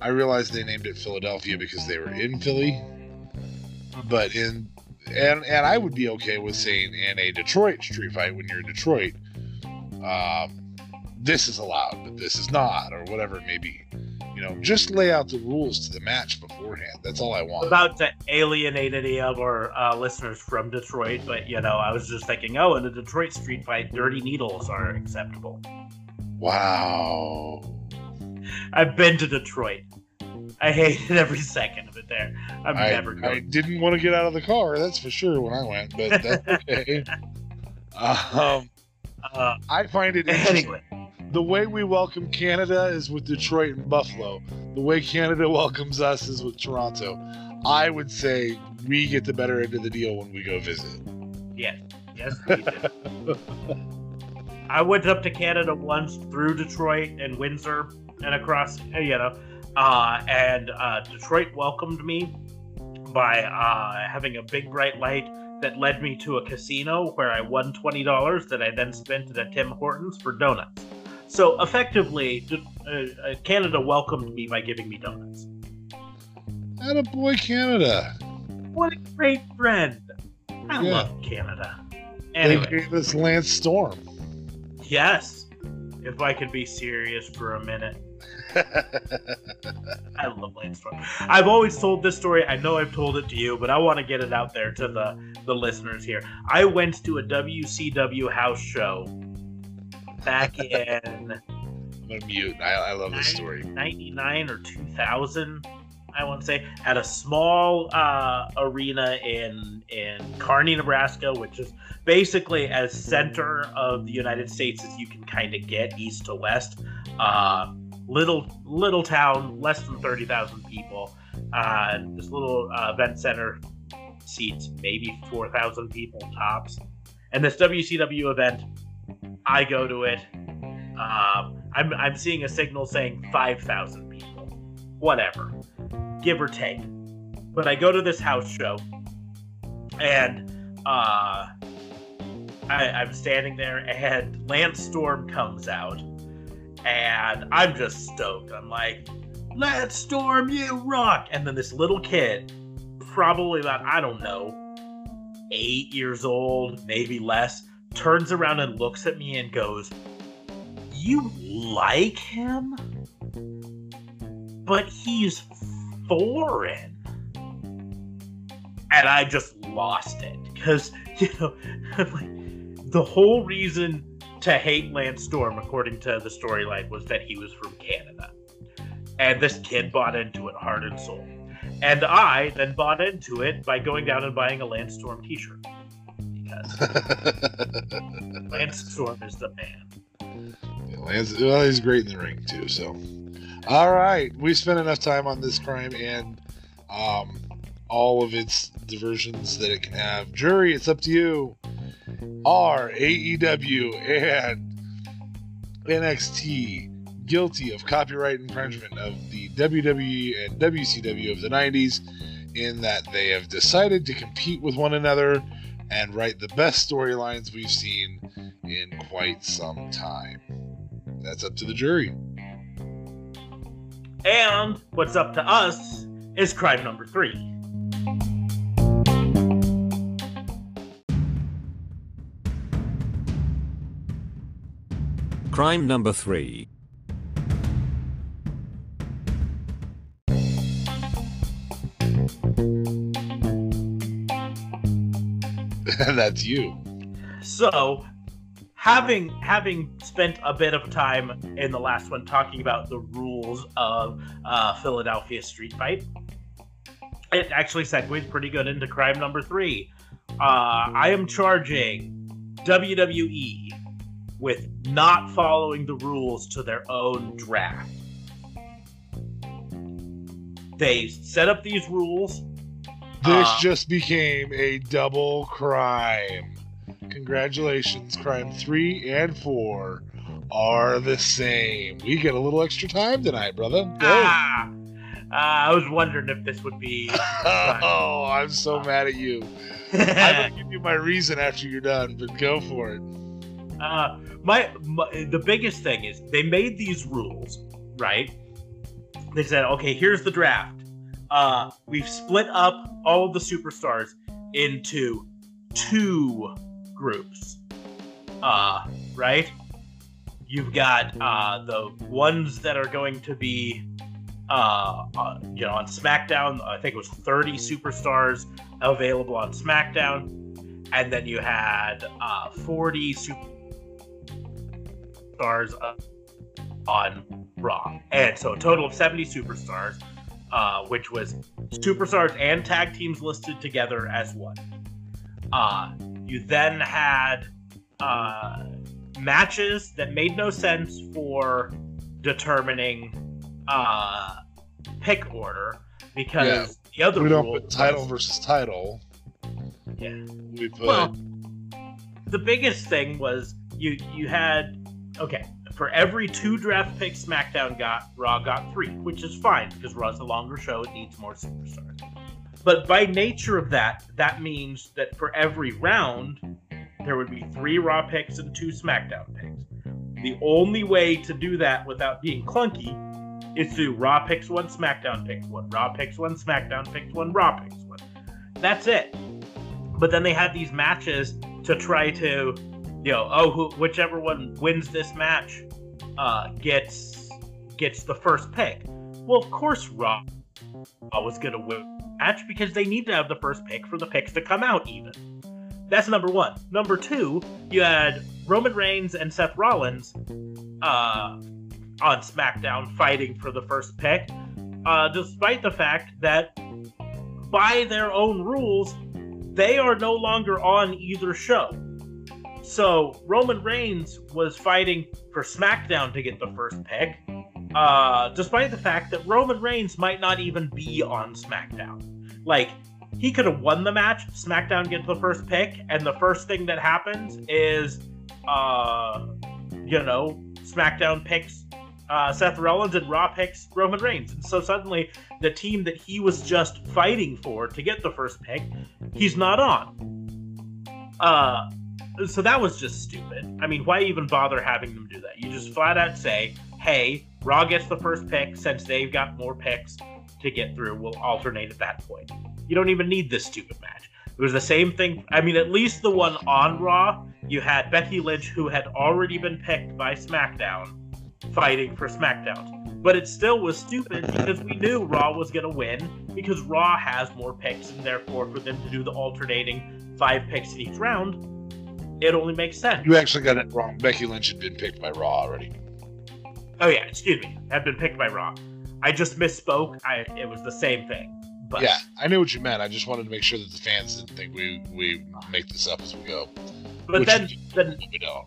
I realized they named it Philadelphia because they were in Philly, but in and and I would be okay with saying in a Detroit street fight when you're in Detroit, um, this is allowed, but this is not, or whatever it may be. You know, just lay out the rules to the match beforehand. That's all I want. about to alienate any of our uh, listeners from Detroit, but you know, I was just thinking, oh, in a Detroit street fight, dirty needles are acceptable. Wow. I've been to Detroit. I hated every second of it there. I'm I, never I didn't want to get out of the car, that's for sure, when I went, but that's okay. um, Uh, I find it interesting. anyway, The way we welcome Canada is with Detroit and Buffalo. The way Canada welcomes us is with Toronto. I would say we get the better end of the deal when we go visit. yes, yes, we do. I went up to Canada once through Detroit and Windsor and across, you know, uh, and uh, Detroit welcomed me by uh, having a big bright light that led me to a casino where I won twenty dollars that I then spent at a Tim Hortons for donuts. So effectively, uh, uh, Canada welcomed me by giving me donuts. boy, Canada. What a great friend! I Yeah. love Canada. They Anyway, gave us Lance Storm. yes, if I could be serious for a minute. I love Lance Storm. I've always told this story. I know I've told it to you, but I want to get it out there to the, the listeners here. I went to a WCW house show back in I'm gonna mute. I, I love this story. 99 or 2000, I want to say, at a small uh, arena in, in Kearney, Nebraska, which is basically as center of the United States as you can kind of get east to west. Uh, little little town, less than thirty thousand people. Uh, this little uh, event center seats maybe four thousand people tops. And this WCW event, I go to it. Um, I'm I'm seeing a signal saying five thousand people, whatever, give or take. But I go to this house show, and uh, I, I'm standing there, and Lance Storm comes out, and I'm just stoked. I'm like, Lance Storm, you rock! And then this little kid, probably about, I don't know, eight years old, maybe less, turns around and looks at me and goes, You like him? But he's foreign. And I just lost it. Because, you know, like, the whole reason to hate Lance Storm, according to the storyline, was that he was from Canada. And this kid bought into it heart and soul. And I then bought into it by going down and buying a Lance Storm t shirt. Because Lance Storm is the man. Yeah, Lance, well, he's great in the ring too. So, all right, we spent enough time on this crime and um, all of its diversions that it can have. Jury, it's up to you. Are AEW and NXT guilty of copyright infringement of the WWE and WCW of the 90s in that they have decided to compete with one another and write the best storylines we've seen in quite some time. That's up to the jury. And what's up to us is crime number three. Crime number three. That's you. So, having having spent a bit of time in the last one talking about the rules of uh, Philadelphia Street Fight, it actually segues pretty good into crime number three. Uh, I am charging WWE with not following the rules to their own draft. They set up these rules. This Uh, just became a double crime. Congratulations, crime three and four are the same. We get a little extra time tonight, brother. Go. Ah, uh, I was wondering if this would be. oh, I'm so mad at you. I'm gonna give you my reason after you're done, but go for it. Uh, my, my the biggest thing is they made these rules, right? They said, okay, here's the draft. Uh, we've split up all of the superstars into two groups. Uh, right? You've got uh, the ones that are going to be, uh, uh, you know, on SmackDown. I think it was 30 superstars available on SmackDown, and then you had uh, 40 superstars uh, on Raw. And so a total of 70 superstars, uh, which was superstars and tag teams listed together as one. Uh, you then had uh, matches that made no sense for determining uh, pick order because Yeah. the other We don't rule put title was- versus title. yeah. We put Well, the biggest thing was you you had okay for every two draft picks SmackDown got, Raw got three, which is fine because Raw's a longer show; it needs more superstars. But by nature of that, that means that for every round, there would be three Raw picks and two SmackDown picks. The only way to do that without being clunky is to do Raw picks one, SmackDown picks one, Raw picks one, SmackDown picks one, Raw picks one. That's it. But then they had these matches to try to, you know, oh, who, whichever one wins this match uh, gets gets the first pick. Well, of course, Raw was going to win the match because they need to have the first pick for the picks to come out even. That's number one. Number two, you had Roman Reigns and Seth Rollins uh, on SmackDown fighting for the first pick, uh, despite the fact that by their own rules, they are no longer on either show. So Roman Reigns was fighting for SmackDown to get the first pick, uh, despite the fact that Roman Reigns might not even be on SmackDown. Like, he could have won the match, SmackDown gets the first pick, and the first thing that happens is, uh, you know, SmackDown picks uh, Seth Rollins and Raw picks Roman Reigns. And so suddenly, the team that he was just fighting for to get the first pick, he's not on. Uh, so that was just stupid. I mean, why even bother having them do that? You just flat out say, hey, Raw gets the first pick since they've got more picks to get through. We'll alternate at that point. You don't even need this stupid match. It was the same thing. I mean, at least the one on Raw, you had Becky Lynch, who had already been picked by SmackDown, fighting for SmackDown. But it still was stupid because we knew Raw was going to win because Raw has more picks, and therefore, for them to do the alternating five picks in each round, it only makes sense. you actually got it wrong. Becky Lynch had been picked by Raw already. Oh yeah, excuse me, had been picked by Raw. I just misspoke. I it was the same thing. But Yeah, I knew what you meant. I just wanted to make sure that the fans didn't think we we make this up as we go. but then the We don't.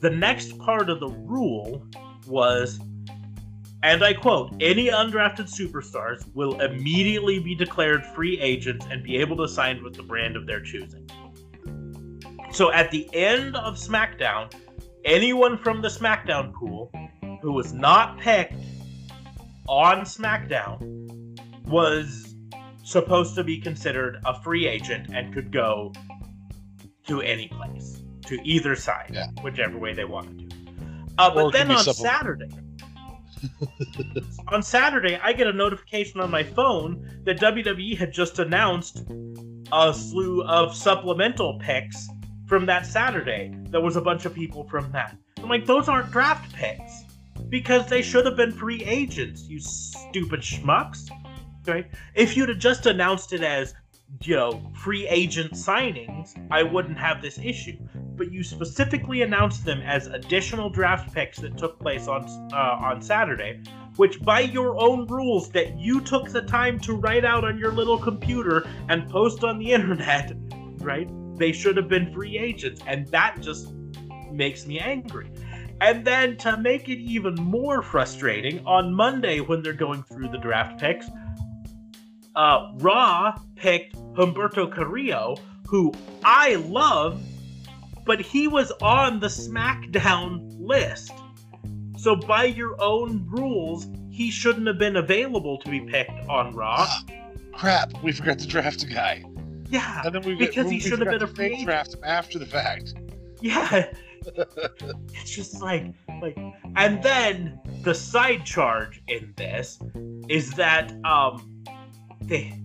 the next part of the rule was and I quote, any undrafted superstars will immediately be declared free agents and be able to sign with the brand of their choosing. So at the end of SmackDown, anyone from the SmackDown pool who was not picked on SmackDown was supposed to be considered a free agent and could go to any place, to either side, Yeah. whichever way they wanted to. Uh, but then on. Saturday, on Saturday, I get a notification on my phone that WWE had just announced a slew of supplemental picks from that Saturday. There was a bunch of people from that. I'm like, those aren't draft picks because they should have been free agents, you stupid schmucks. Right? If you'd have just announced it as, you know, free agent signings, I wouldn't have this issue. But you specifically announced them as additional draft picks that took place on uh, on Saturday, which by your own rules that you took the time to write out on your little computer and post on the internet, right? They should have been free agents, and that just makes me angry. And then to make it even more frustrating, on Monday when they're going through the draft picks, uh, Raw picked Humberto Carrillo, who I love, but he was on the SmackDown list. So by your own rules, he shouldn't have been available to be picked on Raw. Crap, we forgot to draft a guy. Yeah, And then we Because we he should have been a free agent. draft him after the fact. yeah. it's just like like and then the side charge in this is that um they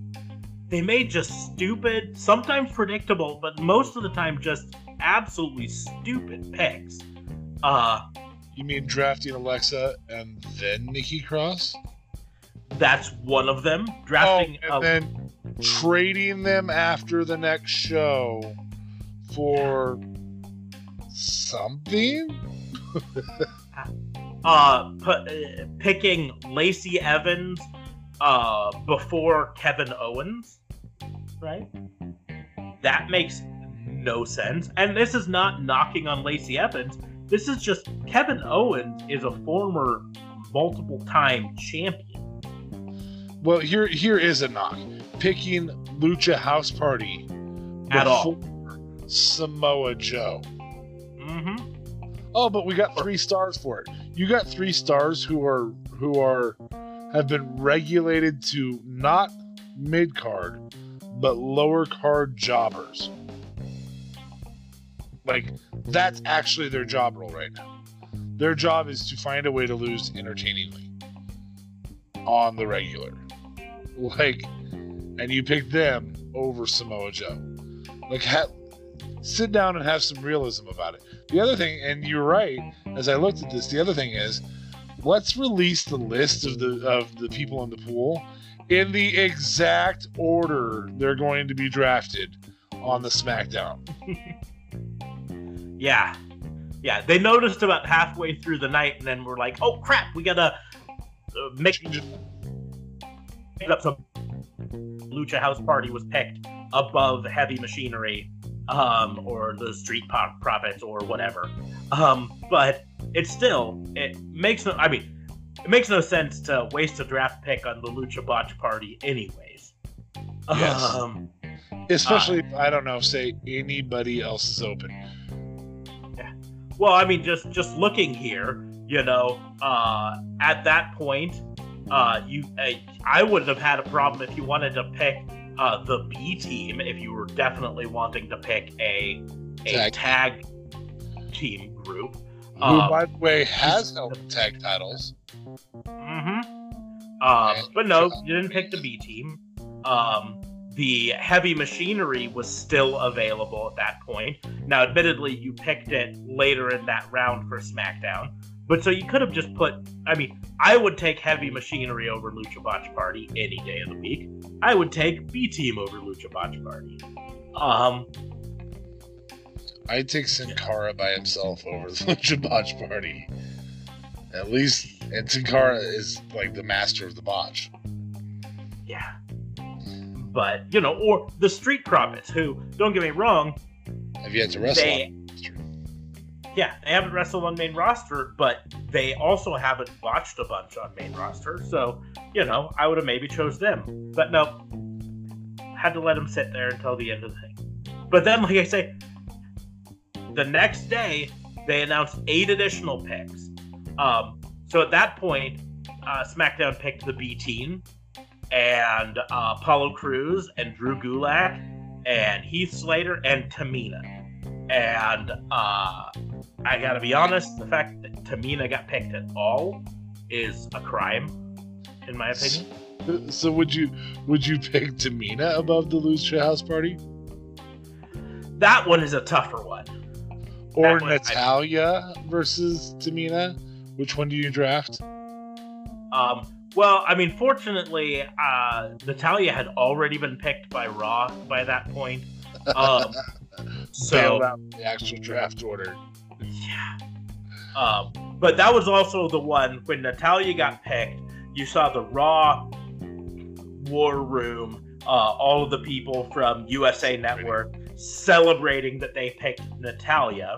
they made just stupid sometimes predictable but most of the time just absolutely stupid picks uh You mean drafting Alexa and then Nikki Cross? that's one of them Oh, drafting and uh, then trading them after the next show for something? uh, pu- uh picking Lacey Evans uh before Kevin Owens, right? That makes no sense. And this is not knocking on Lacey Evans. This is just Kevin Owens is a former multiple time champion. Well, here here is a knock. Picking Lucha House Party At all. before Samoa Joe. Mm-hmm. Oh, but we got three stars for it. You got three stars who are who are have been regulated to not mid card, but lower card jobbers. Like that's actually their job role right now. Their job is to find a way to lose entertainingly on the regular. Like, and you pick them over Samoa Joe. Like, ha- sit down and have some realism about it. The other thing, and you're right, as I looked at this, the other thing is, let's release the list of the of the people in the pool in the exact order they're going to be drafted on the SmackDown. Yeah. Yeah. They noticed about halfway through the night and then we're like, oh crap, we gotta uh, make Change it. it up so Lucha House Party was picked above Heavy Machinery um, or the Street Pro- Profits or whatever. Um, but it's still it makes no. I mean, it makes no sense to waste a draft pick on the Lucha Botch Party, anyways. Yes. Um, Especially if I don't know, say anybody else is open. well, I mean, just just looking here, you know, uh, at that point, uh, you uh, I wouldn't have had a problem if you wanted to pick uh, the B team if you were definitely wanting to pick a a Tag. tag, team group. Who, Um, by the way, has held the tag titles. hmm Uh, And- but no, you didn't pick the B team. Um, the heavy machinery was still available at that point. Now, admittedly, you picked it later in that round for SmackDown. But so you could have just put. I mean, I would take heavy machinery over Lucha Botch Party any day of the week. I would take B Team over Lucha Botch Party. Um, I'd take Sin Cara by himself over the Lucha Botch Party. At least, and Sin Cara is like the master of the botch. yeah. But you know, or the Street Profits, who don't get me wrong, Have yet to wrestle. they on the roster. Yeah, they haven't wrestled on main roster, but they also haven't botched a bunch on main roster. So, you know, I would have maybe chose them. But no, had to let them sit there until the end of the thing. But then, like I say, the next day they announced eight additional picks. Um, so at that point, uh, SmackDown picked the B team and uh, Apollo Crews and Drew Gulak and Heath Slater and Tamina. And uh, I gotta be honest, the fact that Tamina got picked at all is a crime, in my opinion. So would you would you pick Tamina above the Lucha House Party That one is a tougher one. or one, I- Natalya versus Tamina? Which one do you draft? Um, well, I mean, fortunately, uh, Natalya had already been picked by Raw by that point. Um, so the actual draft order. Yeah. Um, but that was also the one when Natalya got picked. You saw the Raw War Room, uh, all of the people from USA Network celebrating that they picked Natalya.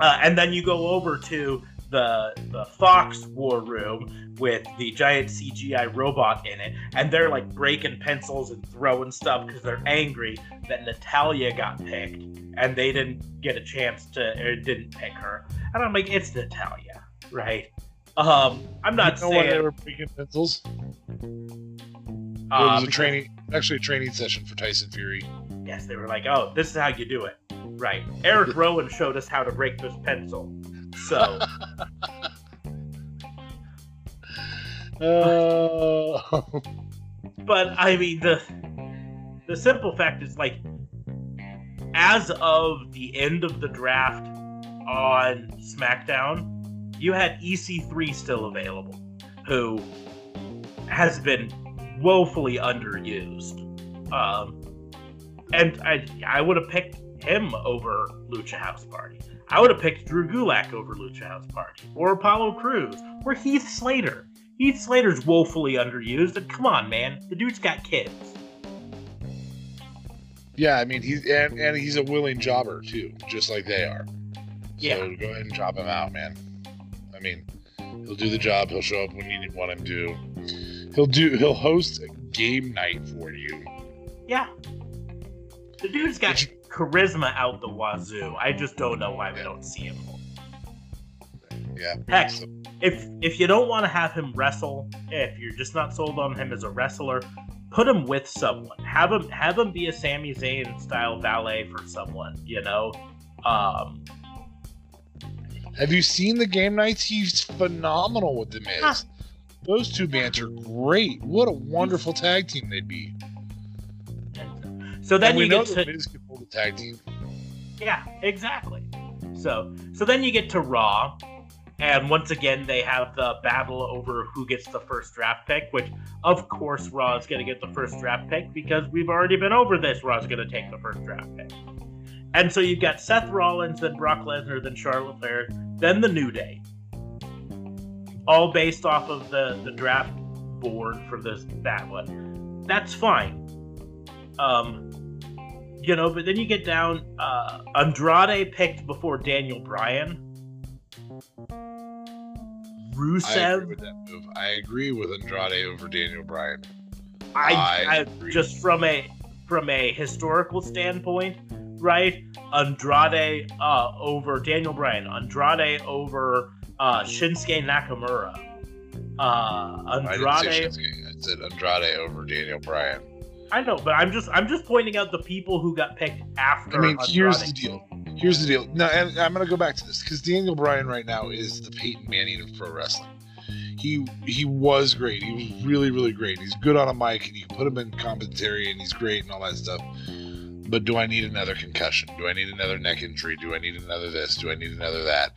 Uh, and then you go over to the the Fox War Room with the giant CGI robot in it, and they're like breaking pencils and throwing stuff because they're angry that Natalya got picked and they didn't get a chance to or didn't pick her. And I'm like, it's Natalya, right? Um, I'm not you know why they were breaking pencils? it uh, was a training, actually a training session for Tyson Fury. Yes, they were like, oh, this is how you do it. Right. Eric Rowan showed us how to break this pencil. So, Uh, but I mean, the the simple fact is like, as of the end of the draft on SmackDown, you had EC3 still available, who has been woefully underused. Um, and I I would have picked him over Lucha House Party. I would have picked Drew Gulak over Lucha House Party, or Apollo Crews, or Heath Slater. Heath Slater's woefully underused, and come on, man, the dude's got kids. yeah, I mean he's and, and he's a willing jobber too, just like they are. Yeah. So go ahead and job him out, man. I mean, he'll do the job. He'll show up when you want him to. He'll do. He'll host a game night for you. Yeah. The dude's got charisma out the wazoo. I just don't know why we don't see him more. Yeah. Heck, So- if if you don't want to have him wrestle, if you're just not sold on him as a wrestler, put him with someone. Have him have him be a Sami Zayn style valet for someone. You know, um, Have you seen the game nights? He's phenomenal with the Miz. Huh. Those two bands are great. What a wonderful tag team they'd be. so then and we you know get to Miz can hold a tag team. yeah, exactly. So so then you get to Raw, and once again they have the battle over who gets the first draft pick. Which of course Raw is going to get the first draft pick because we've already been over this. Raw's going to take the first draft pick. And so you've got Seth Rollins, then Brock Lesnar, then Charlotte Flair, then the New Day. All based off of the, the draft board for this that one. That's fine. Um, you know, but then you get down. Uh, Andrade picked before Daniel Bryan. Rusev. I agree with that move. I agree with Andrade over Daniel Bryan. I, I I, just from a from a historical standpoint, right? Andrade uh, over Daniel Bryan. Andrade over uh, Shinsuke Nakamura. Uh, I Andrade. Shinsuke. I said Andrade over Daniel Bryan. I know, but I'm just I'm just pointing out the people who got picked after. I mean, here's the deal. Here's the deal. Now, and I'm going to go back to this because Daniel Bryan right now is the Peyton Manning of pro wrestling. He he was great. He was really really great. He's good on a mic, and you can put him in commentary, and he's great and all that stuff. But do I need another concussion? Do I need another neck injury? Do I need another this? Do I need another that?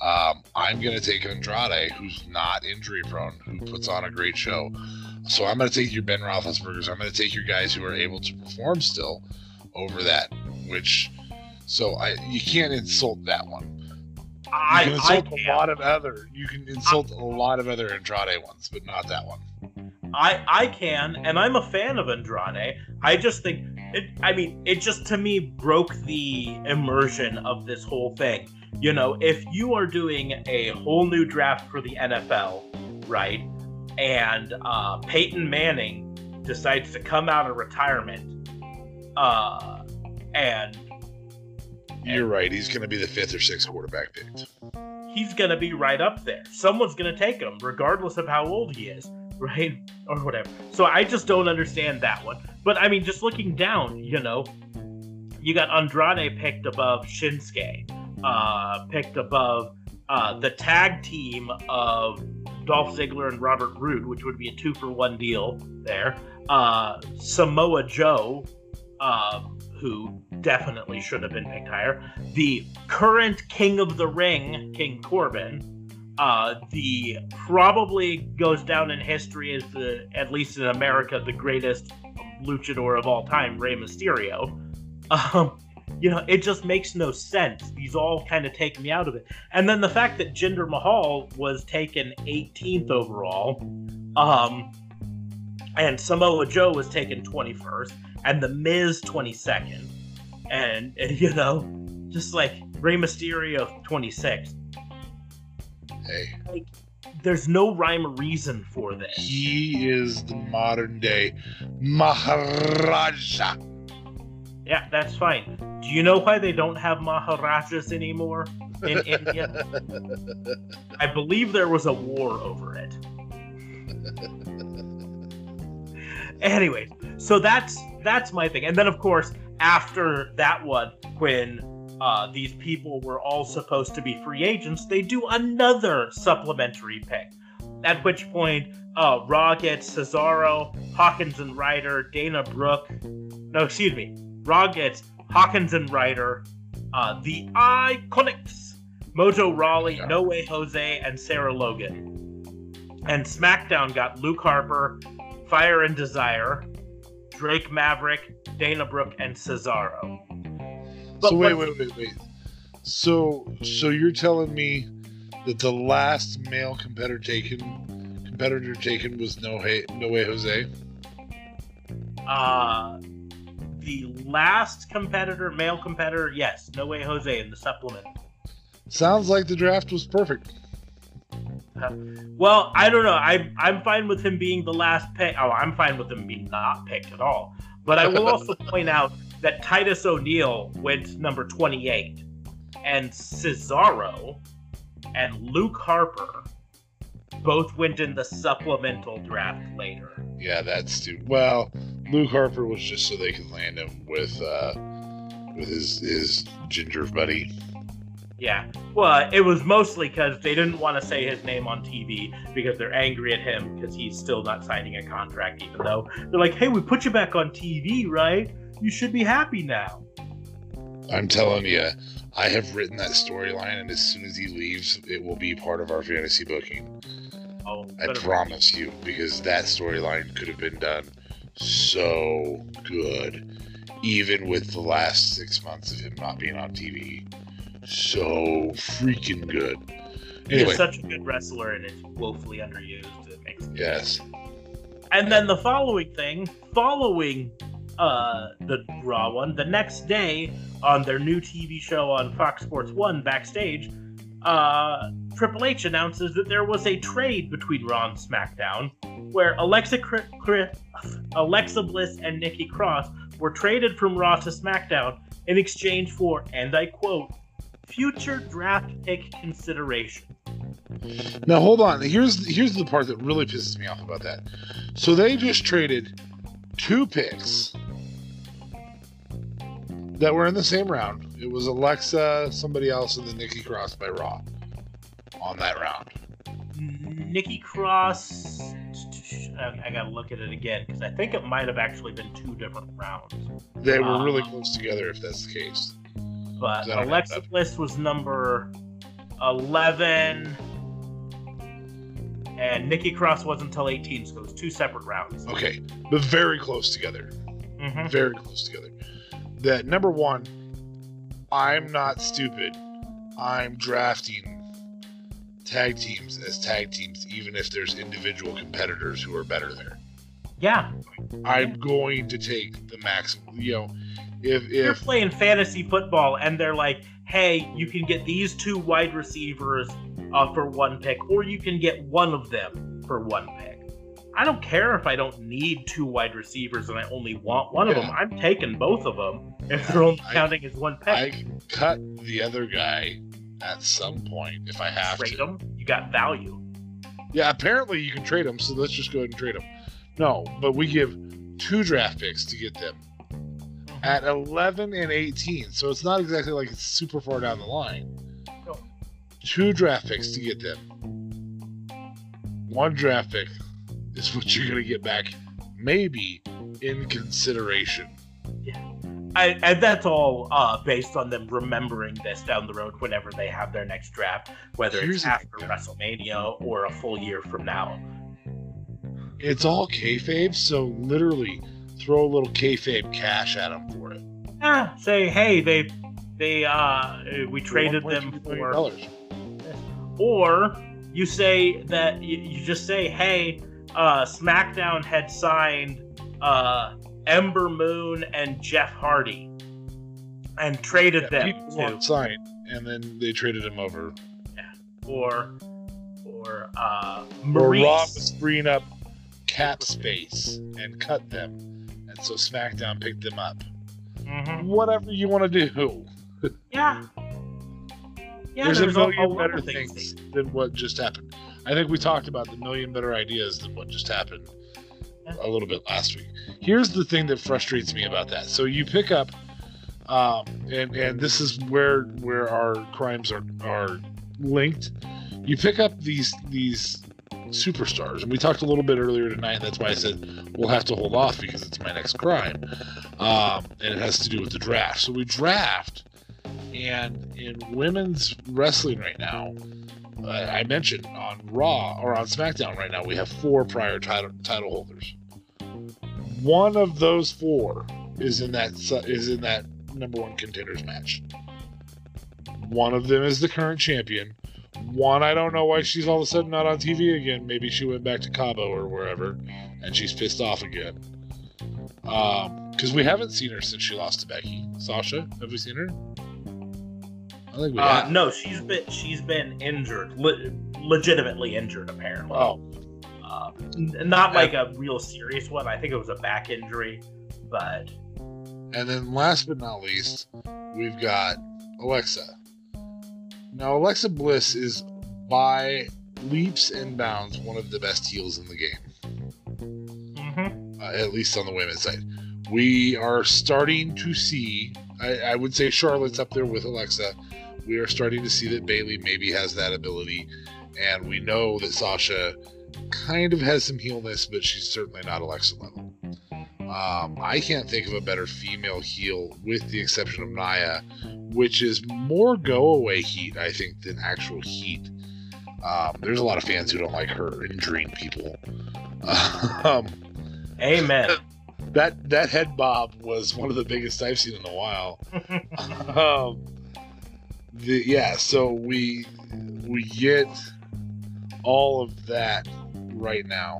Um, I'm going to take Andrade, who's not injury prone, who puts on a great show. So I'm going to take your Ben Roethlisberger's. I'm going to take your guys who are able to perform still over that. Which, so I you can't insult that one. You I, can I insult a lot of other. You can insult a lot of other Andrade ones, but not that one. I I can, and I'm a fan of Andrade. I just think it. I mean, it just to me broke the immersion of this whole thing. You know, if you are doing a whole new draft for the NFL, right, and uh, Peyton Manning decides to come out of retirement, uh, and You're right. He's going to be the fifth or sixth quarterback picked. he's gonna be right up there. Someone's gonna take him, regardless of how old he is, right? Or whatever. So I just don't understand that one. But I mean, just looking down, you know, you got Andrade picked above Shinsuke, uh, picked above uh, the tag team of Dolph Ziggler and Robert Roode, which would be a two for one deal there. Uh, Samoa Joe, uh, who definitely should have been picked higher. The current King of the Ring, King Corbin. Uh, the probably goes down in history as the, at least in America, the greatest luchador of all time, Rey Mysterio. Um, you know, it just makes no sense. These all kind of take me out of it. And then the fact that Jinder Mahal was taken 18th overall, um, and Samoa Joe was taken 21st, and The Miz 22nd, and, and you know, just like Rey Mysterio 26th. Hey, Like, there's no rhyme or reason for this. he is the modern day Maharaja. Yeah, that's fine. Do you know why they don't have Maharajas anymore in India? I believe there was a war over it. Anyways, so that's that's my thing. And then of course, after that one, when uh, these people were all supposed to be free agents, they do another supplementary pick. At which point, uh, Raw gets Cesaro, Hawkins and Ryder, Dana Brooke. No, excuse me. Raw gets Hawkins and Ryder, uh, the Iconics, Mojo Rawley, Yeah. No Way Jose, and Sarah Logan. And SmackDown got Luke Harper, Fire and Desire, Drake Maverick, Dana Brooke, and Cesaro. But so wait, wait, wait, wait. So, so you're telling me that the last male competitor taken, competitor taken was no hey, no way Jose. Uh, the last competitor, male competitor, yes, No Way Jose in the supplement. Sounds like the draft was perfect. Uh, well, I don't know. I I'm fine with him being the last pick. Oh, I'm fine with him being not picked at all. But I will also point out that Titus O'Neil went number 28, and Cesaro and Luke Harper both went in the supplemental draft later. Yeah, that's stupid. Well, Luke Harper was just so they could land him with uh with his his ginger buddy. Yeah. Well, it was mostly because they didn't want to say his name on TV because they're angry at him because he's still not signing a contract, even though they're like, hey, we put you back on TV, right? You should be happy now. I'm telling you, I have written that storyline, and as soon as he leaves, it will be part of our fantasy booking. Oh, I promise you, because that storyline could have been done so good, even with the last six months of him not being on TV. So freaking good. He's such a good wrestler and is woefully underused. It makes yes. And then the following thing, following uh, the Raw one, the next day on their new TV show on Fox Sports One, backstage, uh, Triple H announces that there was a trade between Raw and SmackDown, where Alexa, Alexa Bliss and Nikki Cross were traded from Raw to SmackDown in exchange for, and I quote, future draft pick consideration. Now hold on. Here's here's the part that really pisses me off about that. So they just traded two picks that were in the same round. It was Alexa, somebody else, and then Nikki Cross by Raw on that round. Nikki Cross. I, I gotta look at it again because I think it might have actually been two different rounds. They were really Ah. close together, if that's the case. But I don't have Alexa. Bliss was number 11, and Nikki Cross wasn't until 18, so it was two separate rounds. Okay, but very close together. hmm Very close together. That number one, I'm not stupid. I'm drafting tag teams as tag teams, even if there's individual competitors who are better there. Yeah, I'm going to take the maximum. You know, if you're playing fantasy football, and they're like, "Hey, you can get these two wide receivers uh, for one pick, or you can get one of them for one pick." I don't care if I don't need two wide receivers and I only want one of them. I'm taking both of them if they're only I- counting as one pick. I cut the other guy at some point if I have Trade to. them, you got value. Yeah, apparently you can trade them, so let's just go ahead and trade them. No, but we give two draft picks to get them. Uh-huh. at 11 and 18. So it's not exactly like it's super far down the line. No. Two draft picks to get them. One draft pick is what you're going to get back, maybe in consideration. I, and that's all uh, based on them remembering this down the road whenever they have their next draft, whether Here's it's after thing. WrestleMania or a full year from now. It's all kayfabe, so literally throw a little kayfabe cash at them for it. Ah, say, hey, they they uh we traded them for dollars. or you say that you, you just say hey uh smackdown had signed uh ember moon and jeff hardy and traded Yeah, them to signed, and then they traded him over. Yeah, or or uh Or Raw was freeing up cap space and cut them, and so SmackDown picked them up. Mhm. Whatever you want to do. yeah yeah there's, there's, a million a better things, things than what just happened. I think we talked about the million better ideas than what just happened. A little bit last week. Here's the thing that frustrates me about that. So you pick up, um, and and this is where where our crimes are are linked. You pick up these these superstars, and we talked a little bit earlier tonight. That's why I said we'll have to hold off because it's my next crime, um, and it has to do with the draft. So we draft, and in women's wrestling right now, uh, I mentioned on Raw or on SmackDown right now, we have four prior title title holders. One of those four is in that is in that number one contenders match. One of them is the current champion. One, I don't know why she's all of a sudden not on TV again. Maybe she went back to Cabo or wherever, and she's pissed off again. Because we haven't seen her since she lost to Becky. Sasha, have we seen her? I think we uh, have. no she's been she's been injured le- legitimately injured apparently Oh, uh, not like a real serious one i think it was a back injury but And then last but not least, we've got Alexa. Now, Alexa Bliss is by leaps and bounds one of the best heels in the game, mhm. uh, at least on the women's side. We are starting to see, I, I would say Charlotte's up there with Alexa. We are starting to see that Bayley maybe has that ability, and we know that Sasha kind of has some heelness, but she's certainly not Alexa level. Um, I can't think of a better female heel, with the exception of Nia, which is more go away heat, I think, than actual heat. Um, there's a lot of fans who don't like her injuring people. Um, amen that that head bob was one of the biggest I've seen in a while. um, the, yeah, so we we get all of that right now,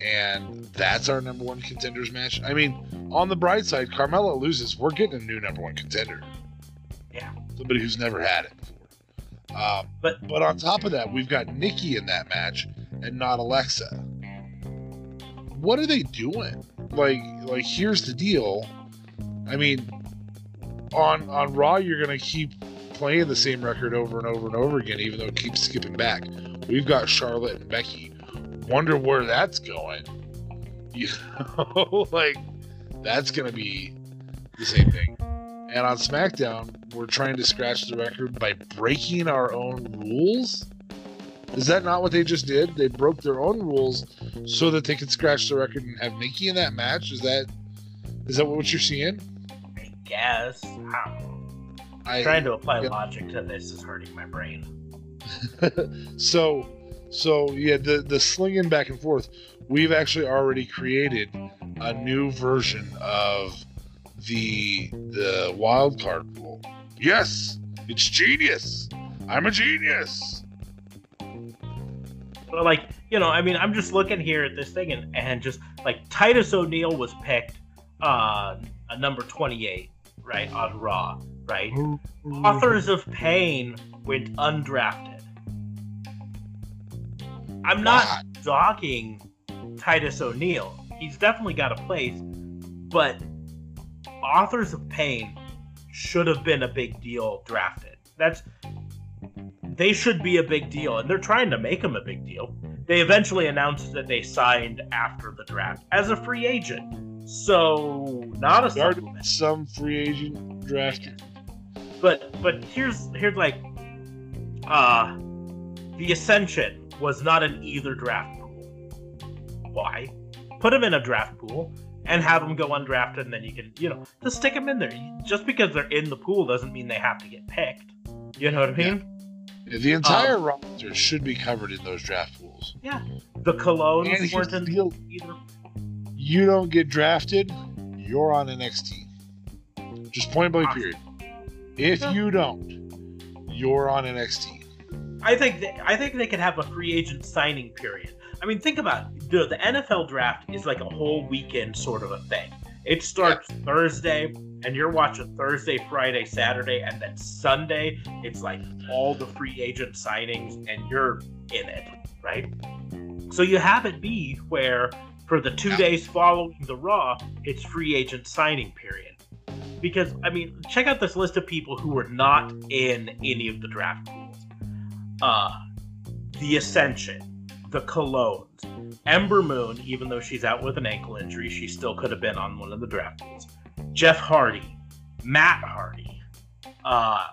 and that's our number one contenders match. I mean, on the bright side, Carmella loses, we're getting a new number one contender. Yeah. somebody who's never had it before. Um, but but on top of that, we've got Nikki in that match and not Alexa. What are they doing? Like, like here's the deal. I mean, on on Raw, you're gonna keep playing the same record over and over and over again, even though it keeps skipping back. We've got Charlotte and Becky. Wonder where that's going. You know, like that's gonna be the same thing. And on SmackDown, we're trying to scratch the record by breaking our own rules. Is that not what they just did? They broke their own rules so that they could scratch the record and have Nikki in that match. Is that is that what you're seeing? i guess I. I, trying to apply yeah. logic to this is hurting my brain so so yeah, the the slinging back and forth. We've actually already created a new version of the the wild card rule. Yes, it's genius. I'm a genius. But like, you know, I mean, I'm just looking here at this thing and, and just like Titus O'Neil was picked uh a number 28, right, on Raw, right? Authors of Pain went undrafted. I'm not dogging Titus O'Neil. He's definitely got a place, but Authors of Pain should have been a big deal drafted. That's they should be a big deal, and they're trying to make him a big deal. They eventually announced that they signed after the draft as a free agent. So not a supplement. some free agent drafted. But but here's here's like uh the Ascension was not an either draft pool. Why? Put them in a draft pool and have them go undrafted, and then you can you know just stick them in there. Just because they're in the pool doesn't mean they have to get picked. You know what I mean? The entire um, roster should be covered in those draft pools. Yeah. The Colons weren't in deal. either. You don't get drafted, you're on NXT. Just point blank period. If Yeah. you don't, you're on NXT. I think they, I think they could have a free agent signing period. I mean, think about it. the the NFL draft is like a whole weekend sort of a thing. It starts Thursday, and you're watching Thursday, Friday, Saturday, and then Sunday. It's like all the free agent signings, and you're in it, right? So you have it be where for the two days following the Raw, it's free agent signing period. Because I mean, check out this list of people who were not in any of the draft pools uh, the Ascension, the Colons, Ember Moon, even though she's out with an ankle injury, she still could have been on one of the draft pools. Jeff Hardy, Matt Hardy, uh,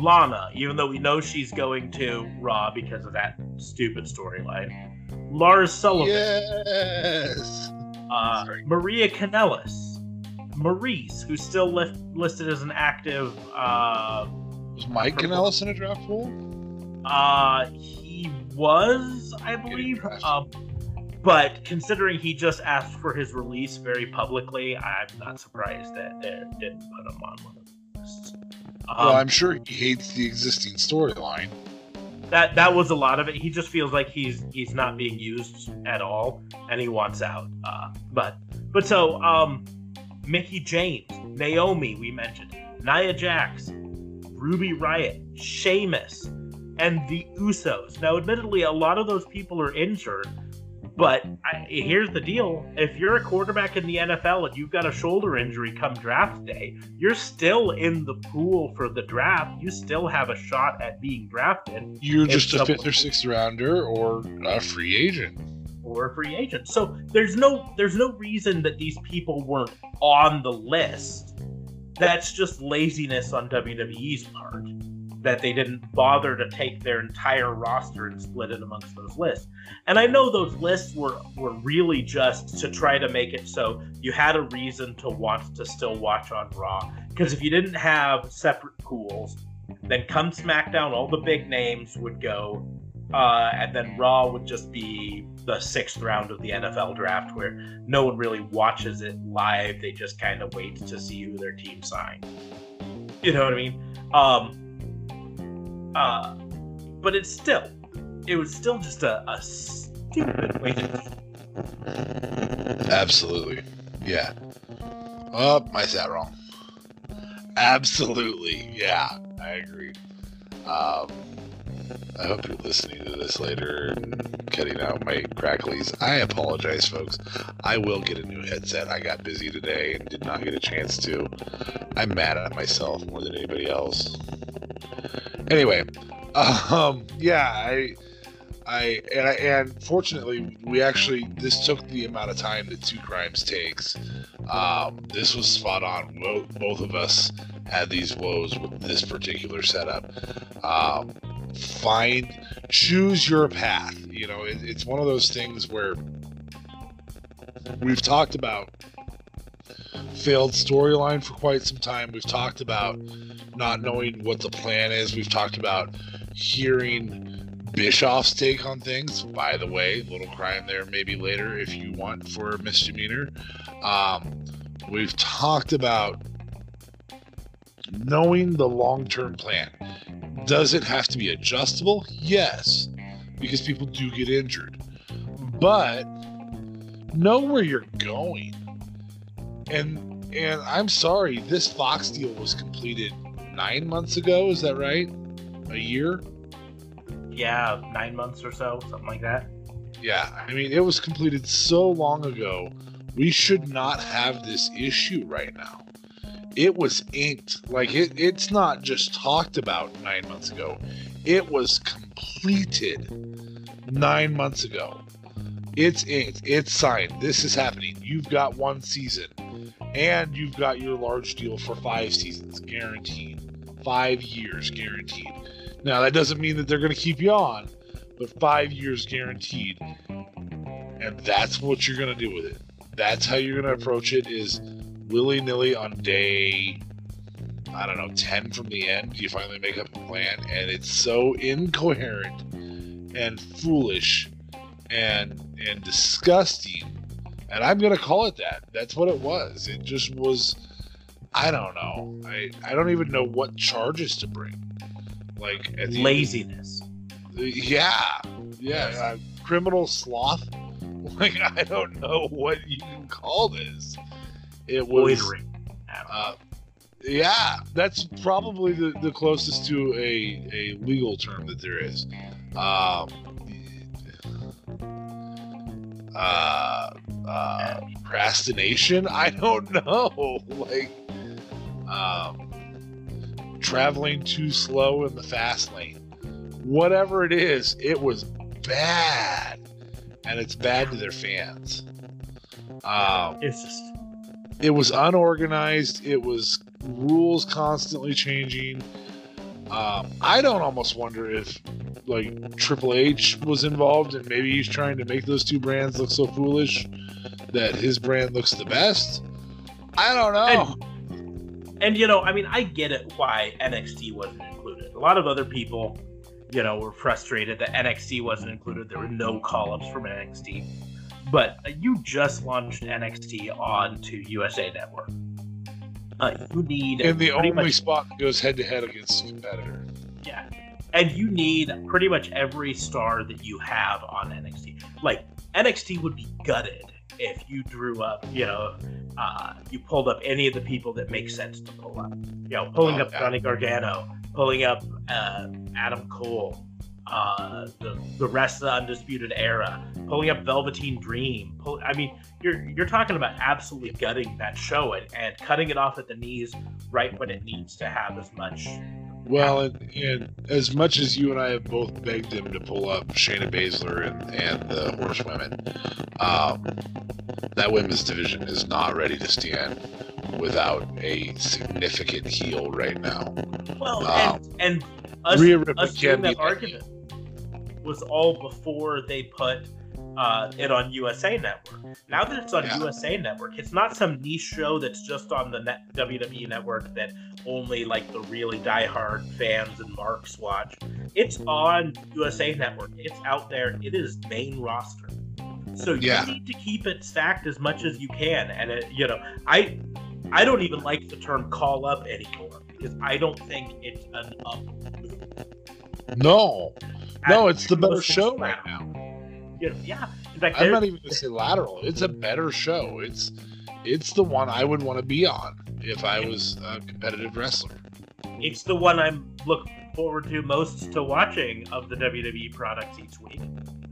Lana, even though we know she's going to Raw because of that stupid storyline. Lars Sullivan, Yes. uh, Maria Kanellis, Maurice, who's still list- listed as an active uh, Was Mike Kanellis in a draft pool? Uh, he was, I believe. Um, but considering he just asked for his release very publicly, I'm not surprised that they didn't put him on one of the lists. Um, well, I'm sure he hates the existing storyline. that that was a lot of it. He just feels like he's he's not being used at all, and he wants out. Uh, but but so um, Mickie James, Naomi, we mentioned, Nia Jax, Ruby Riott, Sheamus, and the Usos. Now, admittedly, a lot of those people are injured. But I, here's the deal: if you're a quarterback in the NFL and you've got a shoulder injury come draft day, you're still in the pool for the draft. You still have a shot at being drafted You're just a fifth or sixth rounder or a free agent. or a free agent. So there's no there's no reason that these people weren't on the list. That's just laziness on WWE's part that they didn't bother to take their entire roster and split it amongst those lists. And I know those lists were were really just to try to make it so you had a reason to want to still watch on Raw. Because if you didn't have separate pools, then come SmackDown, all the big names would go uh, and then Raw would just be the sixth round of the NFL draft, where no one really watches it live. They just kind of wait to see who their team signed. You know what I mean? Um, uh, but it's still, it was still just a, a stupid way to. Absolutely. Yeah. Oh, I sat wrong. Absolutely. Yeah, I agree. Um, I hope you're listening to this later and cutting out my cracklies. I apologize, folks. I will get a new headset. I got busy today and did not get a chance to. I'm mad at myself more than anybody else. Anyway, um, yeah, I, I, and I, and fortunately, we actually this took the amount of time that Two Crimes takes. Um, this was spot on. Both, of us had these woes with this particular setup. Um, find, choose your path. You know, it, it's one of those things where we've talked about failed storyline for quite some time. We've talked about not knowing what the plan is. We've talked about hearing Bischoff's take on things. By the way, little crime there maybe later if you want for a misdemeanor. Um, we've talked about knowing the long term plan. Does it have to be adjustable? Yes, because people do get injured. But know where you're going. And and I'm sorry, this Fox deal was completed nine months ago. Is that right? A year? Yeah, nine months or so, something like that. Yeah, I mean, it was completed so long ago. We should not have this issue right now. It was inked. Like, it, it's not just talked about nine months ago, it was completed nine months ago. It's inked. It's signed. This is happening. You've got one season, and you've got your large deal for five seasons, guaranteed. Five years, guaranteed. Now that doesn't mean that they're going to keep you on, but five years guaranteed, and that's what you're going to do with it. That's how you're going to approach it. Is willy nilly on day I don't know, 10 from the end, you finally make up a plan, and it's so incoherent and foolish and and disgusting. And I'm gonna call it that. That's what it was. It just was I don't know. I, I don't even know what charges to bring. Like laziness. yeah. Yeah. Uh, criminal sloth. Like I don't know what you can call this. It was uh, yeah, that's probably the, the closest to a, a legal term that there is. Um, uh, uh, procrastination? I don't know. Like, um, traveling too slow in the fast lane. Whatever it is, it was bad. And it's bad to their fans. Um, it's just. It was unorganized. It was rules constantly changing. Um, I don't almost wonder if like Triple H was involved and maybe he's trying to make those two brands look so foolish that his brand looks the best. I don't know. And, and you know, I mean, I get it why NXT wasn't included. A lot of other people, you know, were frustrated that NXT wasn't included. There were no call ups from NXT. But you just launched NXT onto USA Network. Uh, you need in the only much, spot that goes head to head against a competitor. Yeah, and you need pretty much every star that you have on NXT. Like NXT would be gutted if you drew up, you know, uh, you pulled up any of the people that make sense to pull up. You know, pulling oh, up. Johnny Gargano, pulling up uh, Adam Cole, uh, the the rest of the Undisputed Era, pulling up Velveteen Dream. Pull, I mean, you're you're talking about absolutely gutting that show and, and cutting it off at the knees right when it needs to have as much. Well, and, and as much as you and I have both begged him to pull up Shayna Baszler and, and the Horsewomen, um, that women's division is not ready to stand without a significant heel right now. Well, um, and, and us, us doing that argument was all before they put uh, it on USA Network. Now that it's on yeah. USA Network, it's not some niche show that's just on the net, WWE Network that only like the really diehard fans and marks watch. It's on USA Network. It's out there. It is main roster. So you yeah. need to keep it stacked as much as you can. And it, you know, I I don't even like the term call up anymore because I don't think it's an up move. No. No, it's the better show right now. You know, yeah. In fact, I'm not even gonna say lateral. It's a better show. It's it's the one I would want to be on if I was a competitive wrestler. It's the one I'm looking forward to most to watching of the WWE products each week.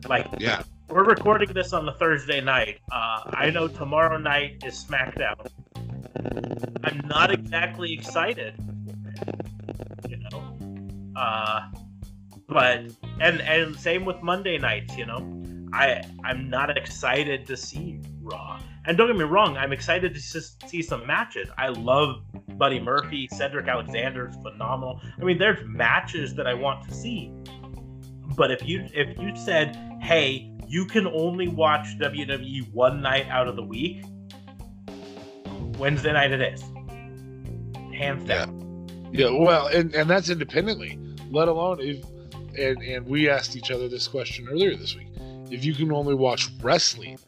Like, yeah, we're recording this on the Thursday night. Uh, I know tomorrow night is SmackDown. I'm not exactly excited, you know. Uh, but and and same with Monday nights, you know. I I'm not excited to see Raw. And don't get me wrong, I'm excited to see some matches. I love Buddy Murphy, Cedric Alexander's phenomenal. I mean, there's matches that I want to see. But if you if you said, "Hey, you can only watch WWE one night out of the week," Wednesday night it is, hands down. Yeah, yeah well, and and that's independently. Let alone if and and we asked each other this question earlier this week. If you can only watch wrestling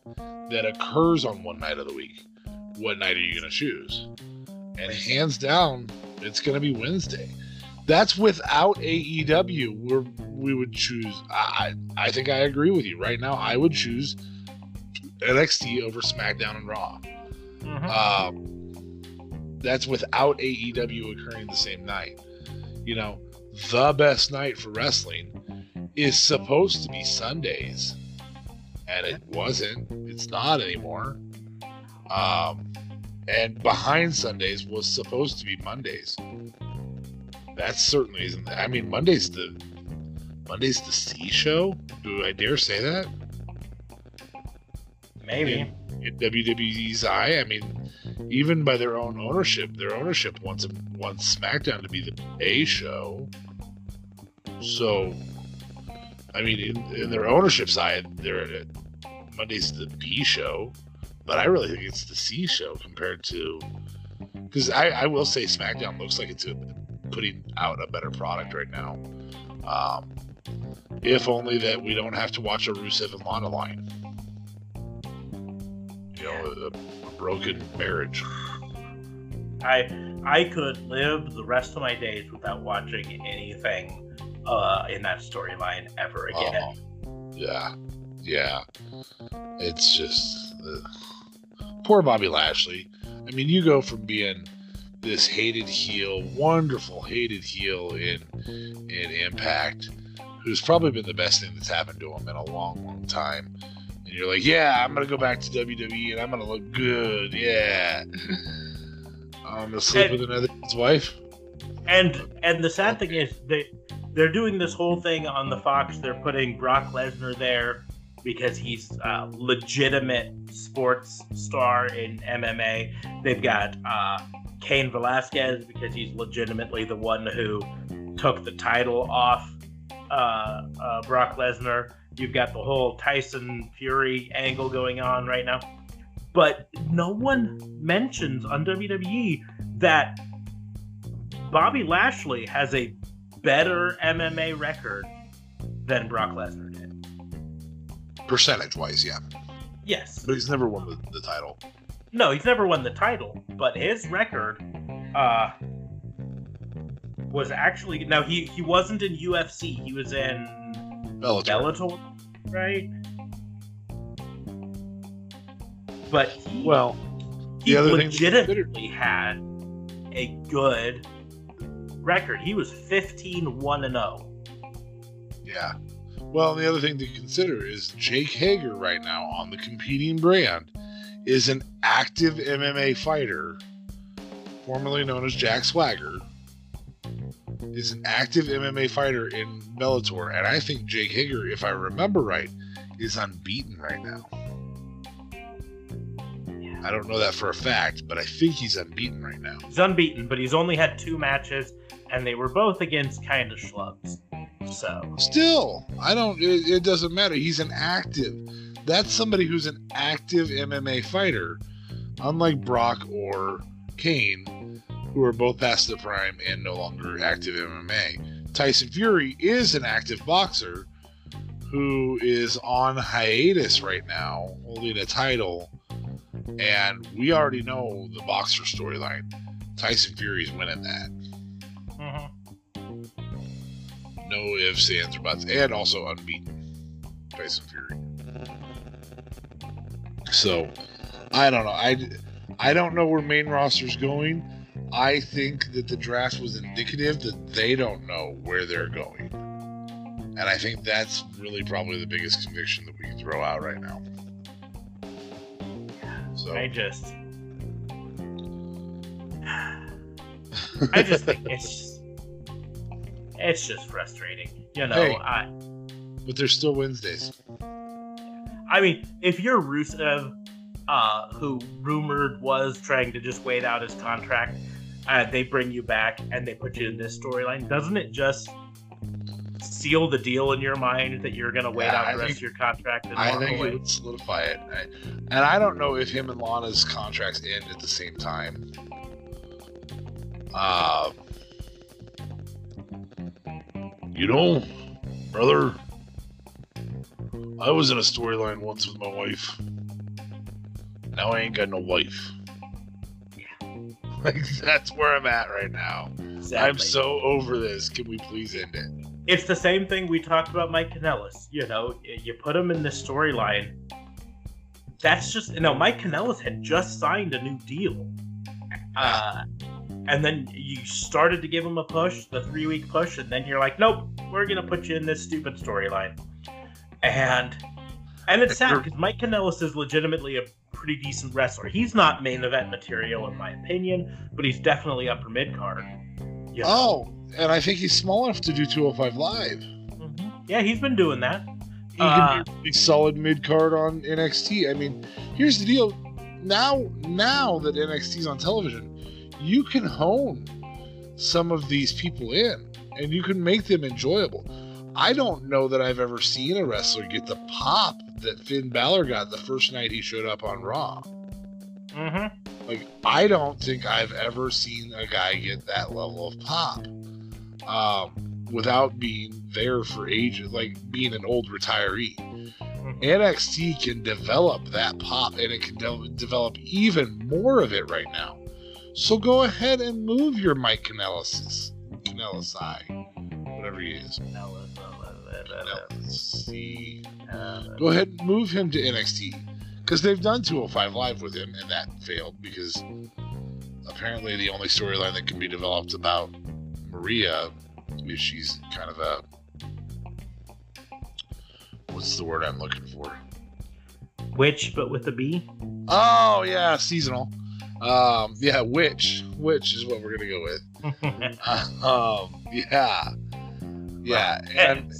that occurs on one night of the week, what night are you going to choose? And hands down, it's going to be Wednesday. That's without AEW. Where we would choose. I I think I agree with you. Right now, I would choose NXT over SmackDown and Raw. Mm-hmm. Um, that's without AEW occurring the same night. You know, the best night for wrestling is supposed to be Sundays, and it wasn't. It's not anymore. Um, and behind Sundays was supposed to be Mondays. That certainly isn't. I mean, Monday's the Monday's the C show. Do I dare say that? Maybe. In, in WWE's eye, I mean, even by their own ownership, their ownership wants wants SmackDown to be the A show. So, I mean, in, in their ownership side, they're Monday's the B show, but I really think it's the C show compared to because I, I will say SmackDown looks like it's putting out a better product right now. Um, if only that we don't have to watch a Rusev and Lana line. You know, a, a broken marriage. I I could live the rest of my days without watching anything uh, in that storyline ever again. Uh, yeah, yeah. It's just uh, poor Bobby Lashley. I mean, you go from being this hated heel, wonderful hated heel in in Impact, who's probably been the best thing that's happened to him in a long, long time. And you're like, yeah, I'm gonna go back to WWE and I'm gonna look good. Yeah, I'm gonna sleep and, with another wife. And and the sad thing is they they're doing this whole thing on the Fox. They're putting Brock Lesnar there because he's a legitimate sports star in MMA. They've got uh, Cain Velasquez because he's legitimately the one who took the title off uh, uh, Brock Lesnar. You've got the whole Tyson Fury angle going on right now. But no one mentions on WWE that Bobby Lashley has a better MMA record than Brock Lesnar did percentage wise, yeah. Yes. But he's never won the, the title. No, he's never won the title, but his record uh was actually now he he wasn't in UFC, he was in Bellator, Bellator right? But he, well, he legitimately had a good record. He was 15 1 and 0. Yeah. Well, the other thing to consider is Jake Hager right now on the competing brand is an active MMA fighter, formerly known as Jack Swagger, is an active MMA fighter in Bellator, and I think Jake Hager, if I remember right, is unbeaten right now. I don't know that for a fact, but I think he's unbeaten right now. He's unbeaten, but he's only had two matches, and they were both against kind of schlubs. So still, I don't. It, it doesn't matter. He's an active. That's somebody who's an active MMA fighter, unlike Brock or Cain, who are both past the prime and no longer active MMA. Tyson Fury is an active boxer who is on hiatus right now, holding a title, and we already know the boxer storyline. Tyson Fury's winning that. No ifs, ands, or buts, and also unbeaten Tyson Fury. So, I don't know. I, I don't know where main roster's going. I think that the draft was indicative that they don't know where they're going. And I think that's really probably the biggest conviction that we can throw out right now. So I just I just think it's it's just frustrating. You know, hey, I. But there's still Wednesdays. I mean, if you're Rusev, uh, who rumored was trying to just wait out his contract, uh, they bring you back and they put you in this storyline. Doesn't it just seal the deal in your mind that you're going to wait yeah, out the I rest think, of your contract? And I think away? it would solidify it. I, and I don't know if him and Lana's contracts end at the same time. Uh, you know, brother, I was in a storyline once with my wife. Now I ain't got no wife. Yeah. Like, that's where I'm at right now. Exactly. I'm so over this. Can we please end it? It's the same thing we talked about Mike Kanellis. You know, you put him in this storyline. That's just, you know, Mike Kanellis had just signed a new deal. Uh, and then you started to give him a push, the three week push, and then you're like, nope, we're gonna put you in this stupid storyline. And and it's sad because Mike Kanellis is legitimately a pretty decent wrestler. He's not main event material in my opinion, but he's definitely upper mid card. You know? Oh, and I think he's small enough to do 205 live. Mm-hmm. Yeah, he's been doing that. he uh, could be a solid mid card on NXT. I mean, here's the deal. Now, now that NXT's on television, you can hone some of these people in, and you can make them enjoyable. I don't know that I've ever seen a wrestler get the pop that Finn Balor got the first night he showed up on Raw. Mm-hmm. Like, I don't think I've ever seen a guy get that level of pop um, without being there for ages, like being an old retiree. Mm-hmm. NXT can develop that pop and it can de- develop even more of it right now. So go ahead and move your Mike Kanellis, Kanellis, whatever he is. Go ahead and move him to NXT because they've done 205 Live with him and that failed because apparently the only storyline that can be developed about Maria is she's kind of a what's the word I'm looking for? Witch, but with a B. Oh yeah, seasonal. Um, yeah, which which is what we're gonna go with. um, yeah, yeah, and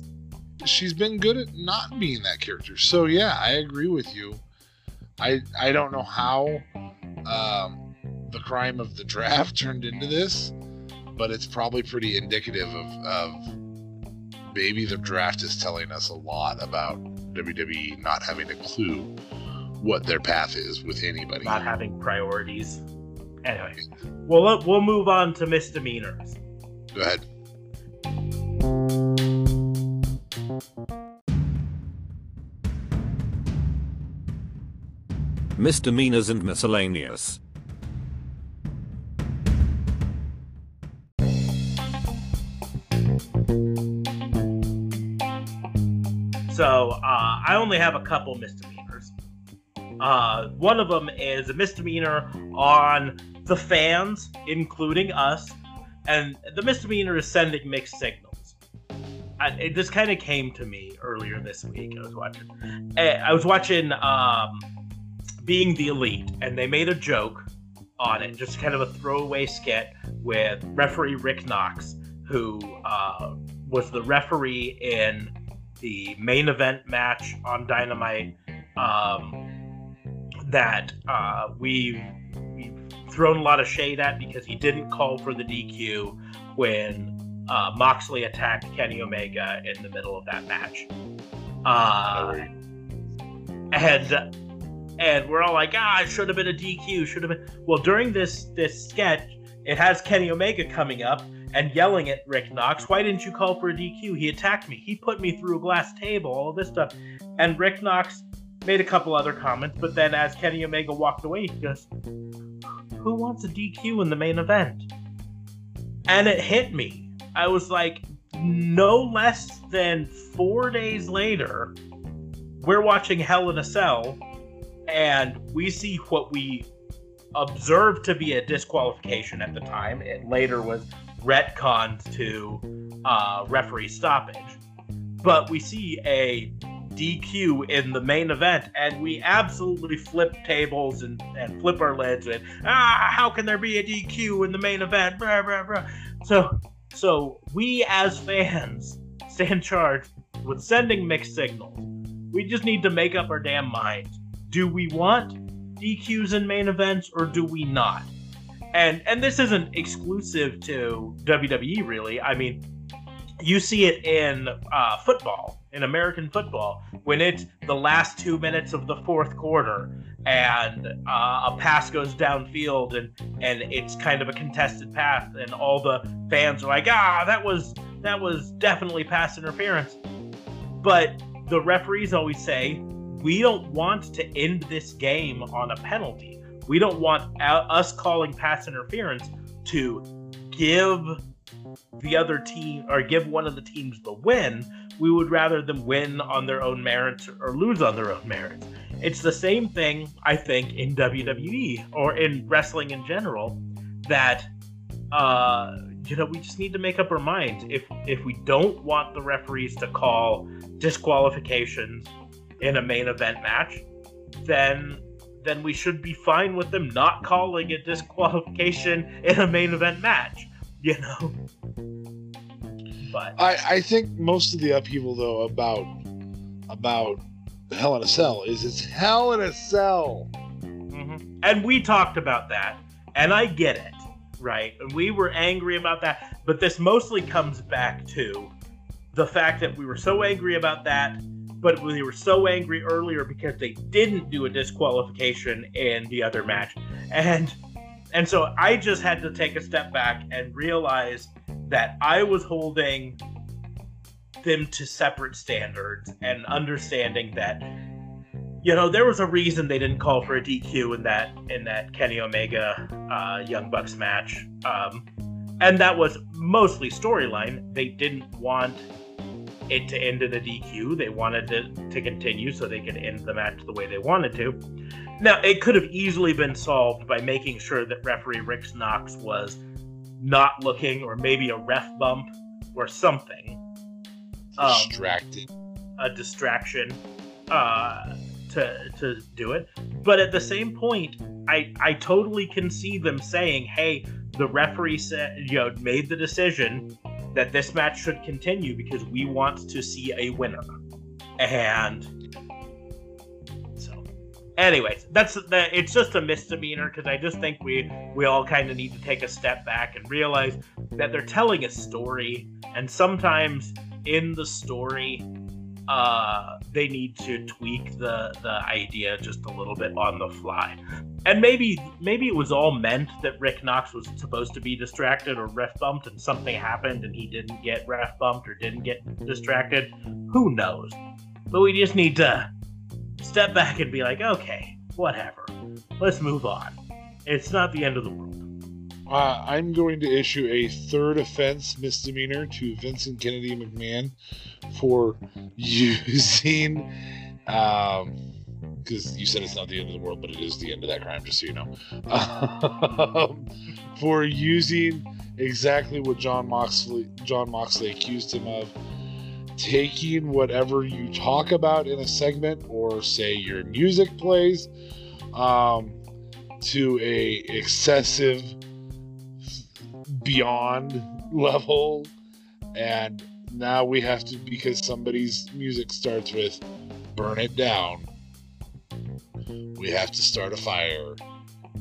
she's been good at not being that character. So yeah, I agree with you. I I don't know how um, the crime of the draft turned into this, but it's probably pretty indicative of, of maybe the draft is telling us a lot about WWE not having a clue what their path is with anybody. Not having priorities. Anyway, we'll we'll move on to misdemeanors. Go ahead. Misdemeanors and miscellaneous. So uh, I only have a couple misdemeanors. Uh, one of them is a misdemeanor on the fans, including us, and the misdemeanor is sending mixed signals. I, it just kind of came to me earlier this week. I was watching. Eh, I was watching um, Being the Elite, and they made a joke on it, just kind of a throwaway skit with referee Rick Knox, who uh, was the referee in the main event match on Dynamite um, that uh, we've, we've thrown a lot of shade at because he didn't call for the DQ when uh, Moxley attacked Kenny Omega in the middle of that match. Uh, and and we're all like, ah, it should have been a DQ. Should have been. Well, during this this sketch, it has Kenny Omega coming up, and yelling at Rick Knox, Why didn't you call for a DQ? He attacked me. He put me through a glass table, all this stuff. And Rick Knox made a couple other comments, but then as Kenny Omega walked away, he goes, Who wants a DQ in the main event? And it hit me. I was like, no less than four days later, we're watching Hell in a Cell, and we see what we observed to be a disqualification at the time. It later was retconned to uh, referee stoppage. But we see a DQ in the main event, and we absolutely flip tables and, and flip our lids and ah, how can there be a DQ in the main event? Blah, blah, blah. So, so we as fans stand charged with sending mixed signals. We just need to make up our damn minds. Do we want DQs in main events or do we not? and and this isn't exclusive to WWE really. I mean, you see it in uh, football, in American football, when it's the last two minutes of the fourth quarter and uh, a pass goes downfield and and it's kind of a contested pass, and all the fans are like, ah, that was that was definitely pass interference. But the referees always say, we don't want to end this game on a penalty we don't want us calling pass interference to give the other team or give one of the teams the win. We would rather them win on their own merits or lose on their own merits. It's the same thing, I think, in WWE or in wrestling in general. That uh, you know, we just need to make up our minds. If if we don't want the referees to call disqualifications in a main event match, then then we should be fine with them not calling a disqualification in a main event match. You know. But I, I think most of the upheaval though about about Hell in a Cell is it's Hell in a Cell. Mhm. And we talked about that, and I get it, right? And we were angry about that, but this mostly comes back to the fact that we were so angry about that, but we were so angry earlier because they didn't do a disqualification in the other match, and and so I just had to take a step back and realize that I was holding them to separate standards and understanding that you know there was a reason they didn't call for a DQ in that in that Kenny Omega uh, Young Bucks match, um, and that was mostly storyline. They didn't want it to end in a DQ. They wanted it to continue so they could end the match the way they wanted to. Now it could have easily been solved by making sure that referee Rick Knox was not looking, or maybe a ref bump or something Um, Distracted. a distraction uh, to to do it. But at the same point, I I totally can see them saying, "Hey, the referee said you know made the decision that this match should continue because we want to see a winner," and. Anyways, that's the. It's just a misdemeanor because I just think we we all kind of need to take a step back and realize that they're telling a story, and sometimes in the story uh, they need to tweak the the idea just a little bit on the fly. And maybe maybe it was all meant that Rick Knox was supposed to be distracted or ref bumped, and something happened and he didn't get ref bumped or didn't get distracted. Who knows? But we just need to step back and be like, okay, whatever. Let's move on. It's not the end of the world. Uh, I'm going to issue a third offense misdemeanor to Vincent Kennedy McMahon for using, um, because you said it's not the end of the world, but it is the end of that crime, just so you know, um, for using exactly what Jon Moxley Jon Moxley accused him of, taking whatever you talk about in a segment or say your music plays, um, to a excessive beyond level and now we have to because somebody's music starts with burn it down we have to start a fire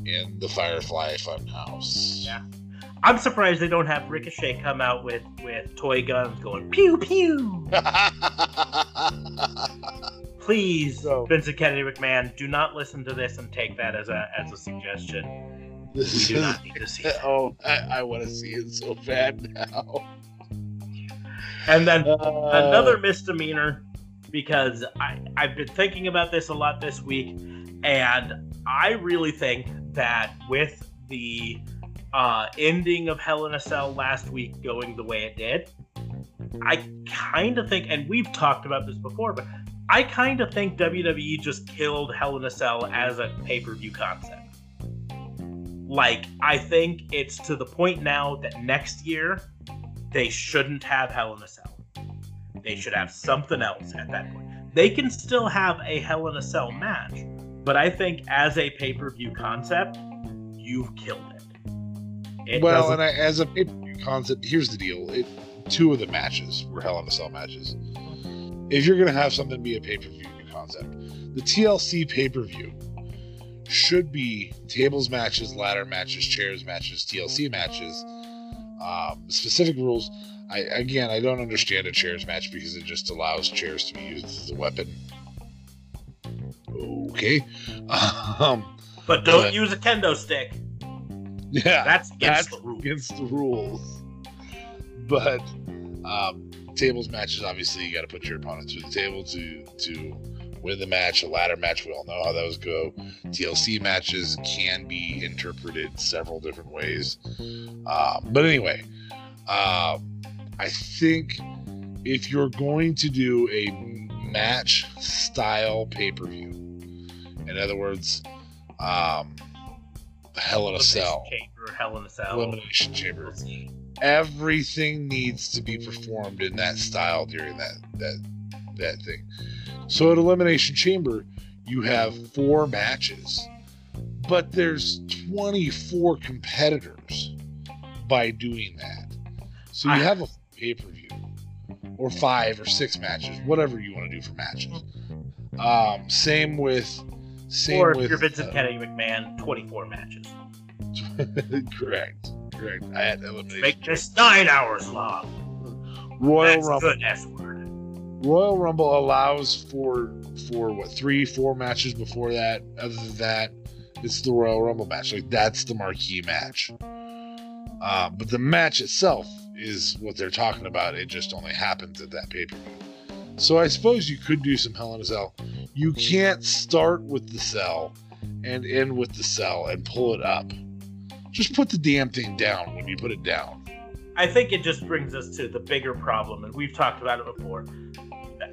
in the firefly funhouse Yeah. I'm surprised they don't have Ricochet come out with with toy guns going pew pew. Please, So- Vincent Kennedy McMahon, do not listen to this and take that as a as a suggestion. this We is do not need to see it. oh i, I want to see it so bad now And then Uh, another misdemeanor because I, I've been thinking about this a lot this week, and I really think that with the uh, ending of Hell in a Cell last week going the way it did, I kind of think, and we've talked about this before, but I kind of think WWE just killed Hell in a Cell as a pay per view concept. Like, I think it's to the point now that next year they shouldn't have Hell in a Cell. They should have something else at that point. They can still have a Hell in a Cell match, but I think as a pay per view concept, you've killed it. It well, doesn't- and I, as a pay-per-view concept, here's the deal: it, two of the matches were Hell in a Cell matches. If you're going to have something be a pay-per-view concept, the TLC pay-per-view should be tables matches, ladder matches, chairs matches, TLC matches. Um, specific rules. I again, I don't understand a chairs match because it just allows chairs to be used as a weapon. Okay. Um, but don't but- use a kendo stick. Yeah. That's against that's the rules. against the rules. But um, tables matches, obviously, you got to put your opponent through the table to to win the match. A ladder match, we all know how those go. TLC matches can be interpreted several different ways. Um, but anyway, um, I think if you're going to do a match style pay per view, in other words, um, Hell in a Cell Chamber, Hell in a Cell. elimination chamber. Everything needs to be performed in that style during that that that thing. So at elimination chamber, you have four matches, but there's 24 competitors by doing that. So you have a pay per view or five or six matches, whatever you want to do for matches. Um, same with same or if with you're Vincent uh, Kennedy McMahon, 24 matches. correct, correct. I had elimination. Make this nine hours long. Royal That's Rumble. word. Royal Rumble allows for for what three, four matches before that. Other than that, it's the Royal Rumble match. Like that's the marquee match. Uh, but the match itself is what they're talking about. It just only happens at that pay per view. So I suppose you could do some Hell in a Cell. You can't start with the cell and end with the cell and pull it up. Just put the damn thing down when you put it down. I think it just brings us to the bigger problem, and we've talked about it before.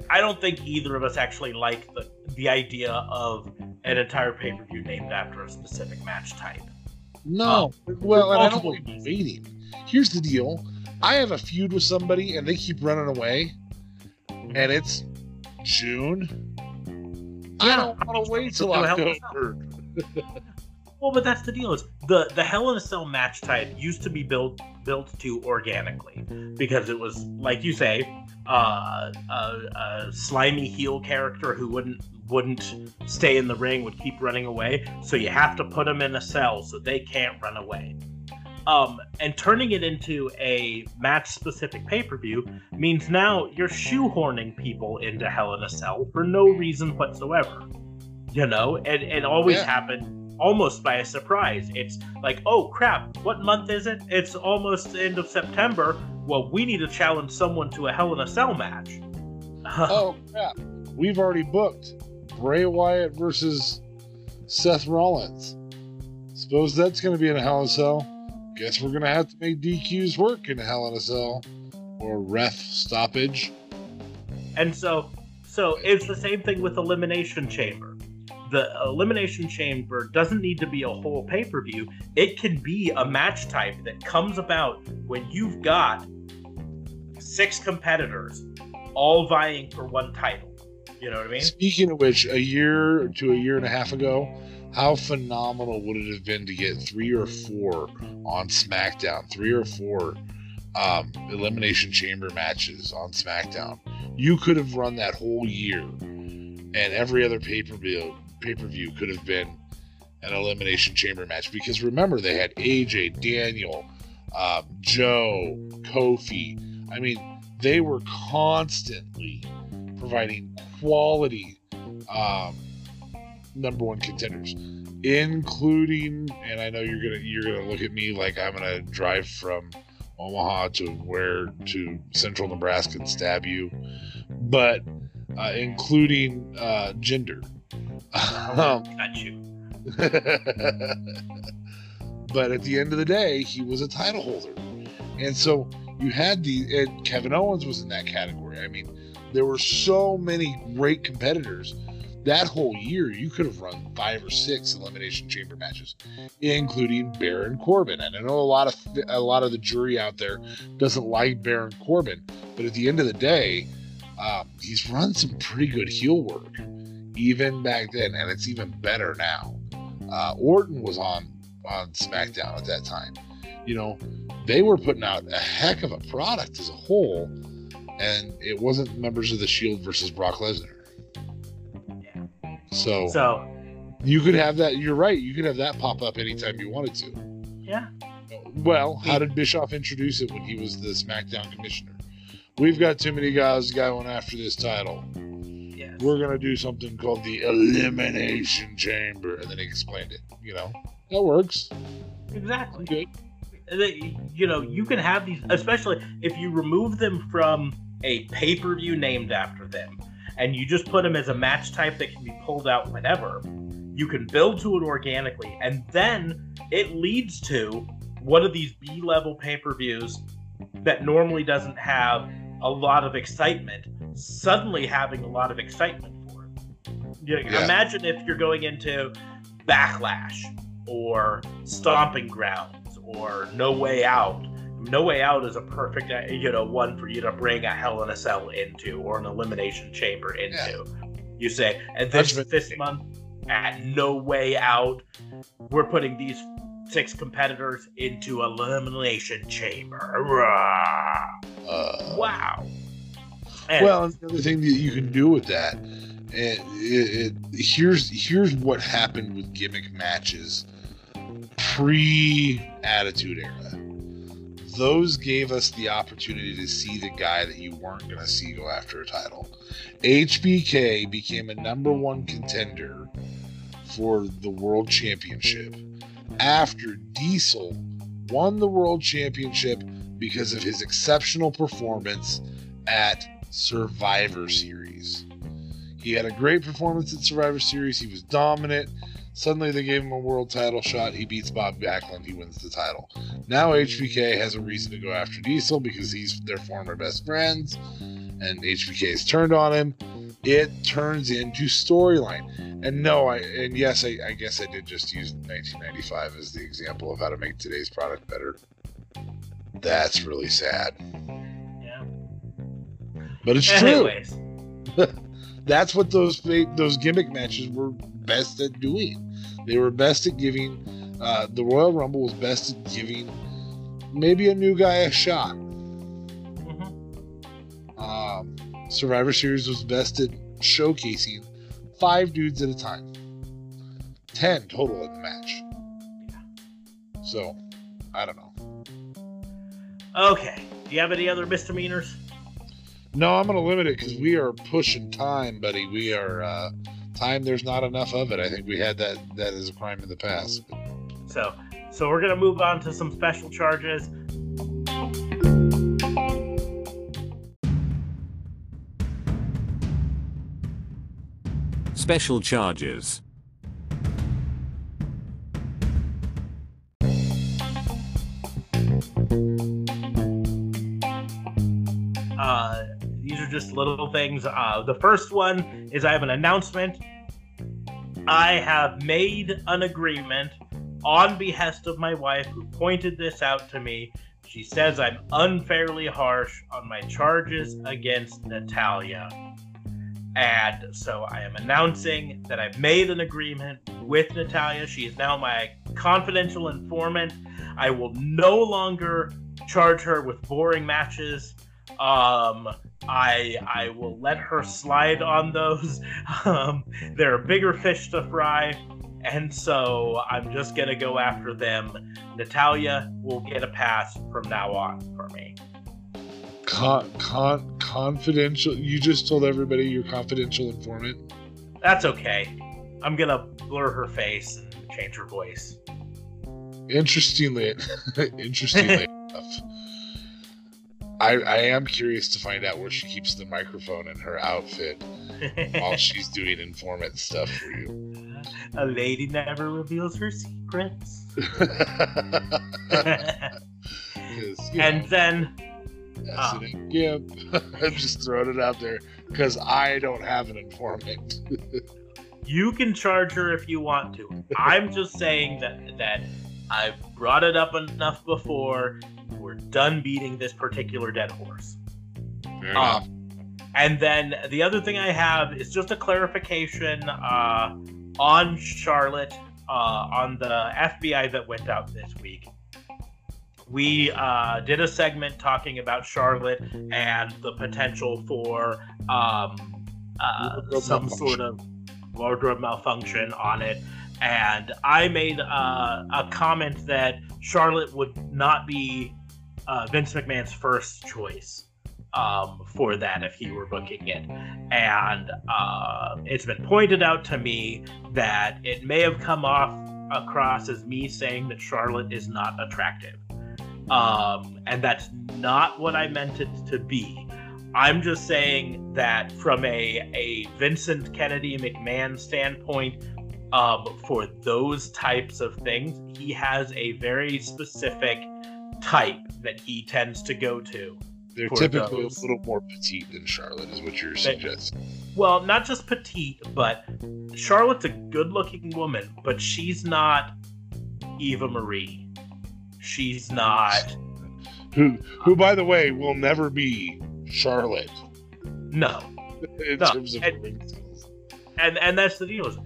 I don't think either of us actually like the the idea of an entire pay per view named after a specific match type. No. well, and I don't multiple like reasons. waiting. Here's the deal. I have a feud with somebody and they keep running away, and it's June. I don't want to wait till Do a Hell in a Cell. October. Well, but that's the deal is the the Hell in a Cell match type used to be built built to organically because it was like you say uh, a, a slimy heel character who wouldn't wouldn't stay in the ring would keep running away so you have to put them in a cell so they can't run away um, and turning it into a match specific pay-per-view means now you're shoehorning people into hell in a cell for no reason whatsoever you know and it always Yeah. happened almost by a surprise it's like oh crap what month is it it's almost the end of september well we need to challenge someone to a hell in a cell match oh crap! We've already booked Bray Wyatt versus Seth Rollins. Suppose that's going to be in a Hell in a Cell. Guess we're going to have to make DQs work in a Hell in a Cell or ref stoppage. And so, so it's the same thing with Elimination Chamber. The Elimination Chamber doesn't need to be a whole pay per view. It can be a match type that comes about when you've got six competitors all vying for one title. You know what I mean? Speaking of which, a year to a year and a half ago, how phenomenal would it have been to get three or four on SmackDown, three or four um, Elimination Chamber matches on SmackDown? You could have run that whole year, and every other pay per view could have been an Elimination Chamber match because remember they had AJ, Daniel, um, Joe, Kofi. I mean, they were constantly providing quality um, number one contenders, including. And I know you're gonna you're gonna look at me like I'm gonna drive from Omaha to where to Central Nebraska and stab you, but uh, including uh, Jinder. Um, Got you. but at the end of the day, he was a title holder, and so you had the and Kevin Owens was in that category. I mean, there were so many great competitors. That whole year, you could have run five or six elimination chamber matches, including Baron Corbin. And I know a lot of a lot of the jury out there doesn't like Baron Corbin, but at the end of the day, um, he's run some pretty good heel work, even back then, and it's even better now. Uh, Orton was on on SmackDown at that time. You know, they were putting out a heck of a product as a whole, and it wasn't members of the Shield versus Brock Lesnar. So, So, you could have that. You're right. You could have that pop up anytime you wanted to. yeah. Well, how did Bischoff introduce it when he was the SmackDown commissioner? We've got too many guys going after this title. Yes. We're gonna do something called the Elimination Chamber, and then he explained it. You know, that works. Exactly. Good. You know, you can have these, especially if you remove them from a pay per view named after them, and you just put them as a match type that can be pulled out whenever. You can build to it organically, and then it leads to one of these B level pay per views that normally doesn't have a lot of excitement, suddenly having a lot of excitement for it. You know, Yeah. Imagine if you're going into Backlash or Stomping Grounds or No Way Out. No Way Out is a perfect, you know, one for you to bring a Hell in a Cell into or an Elimination Chamber into. You say, and this Judgment this Day. month at No Way Out, we're putting these six competitors into Elimination Chamber. Rah. Uh, Wow. And- well, and the other thing that you can do with that, and it, it, here's here's what happened with gimmick matches pre Attitude Era. Those gave us the opportunity to see the guy that you weren't going to see go after a title. HBK became a number one contender for the World Championship after Diesel won the World Championship because of his exceptional performance at Survivor Series. He had a great performance at Survivor Series. He was dominant. Suddenly, they gave him a world title shot. He beats Bob Backlund. He wins the title. Now, HBK has a reason to go after Diesel because he's their former best friends, and HBK has turned on him. It turns into storyline. And no, I and yes, I, I guess I did just use 1995 as the example of how to make today's product better. That's really sad, yeah. but it's true. That's what those those gimmick matches were best at doing. They were best at giving. Uh, the Royal Rumble was best at giving maybe a new guy a shot. mhm. Um, Survivor Series was best at showcasing five dudes at a time, ten total in the match. Yeah. So, I don't know. okay. Do you have any other misdemeanors? No, I'm going to limit it because we are pushing time, buddy. We are uh, time. There's not enough of it. I think we had that that as a crime in the past. So, so we're gonna move on to some special charges. Special charges. Just little things. Uh, the first one is I have an announcement. I have made an agreement on behest of my wife, who pointed this out to me. She says I'm unfairly harsh on my charges against Natalya. And so I am announcing that I've made an agreement with Natalya. She is now my confidential informant. I will no longer charge her with boring matches. Um, I I will let her slide on those. Um, there are bigger fish to fry, and so I'm just gonna go after them. Natalya will get a pass from now on for me. Con, con, confidential. You just told everybody you're confidential informant. That's okay. I'm gonna blur her face and change her voice. Interestingly, interestingly enough, I, I am curious to find out where she keeps the microphone in her outfit while she's doing informant stuff for you. a lady never reveals her secrets. and know, then an ah. gimp. I'm just throwing it out there because I don't have an informant. you can charge her if you want to. I'm just saying that that I've brought it up enough before. We're done beating this particular dead horse. Fair. Um, and then the other thing I have is just a clarification uh, on Charlotte uh, on the FBI that went out this week. We uh, did a segment talking about Charlotte and the potential for um, uh, some sort of wardrobe malfunction on it. And I made uh, a comment that Charlotte would not be uh, Vince McMahon's first choice um, for that if he were booking it. And uh, it's been pointed out to me that it may have come off across as me saying that Charlotte is not attractive. Um, and that's not what I meant it to be. I'm just saying that from a, a Vincent Kennedy McMahon standpoint, um, for those types of things, he has a very specific type that he tends to go to. They're typically those. a little more petite than Charlotte, is what you're suggesting. Well, not just petite, but Charlotte's a good looking woman, but she's not Eva Marie. She's not. Who, who, by the way, will never be Charlotte No. in No, terms of and- And and that's the deal. is,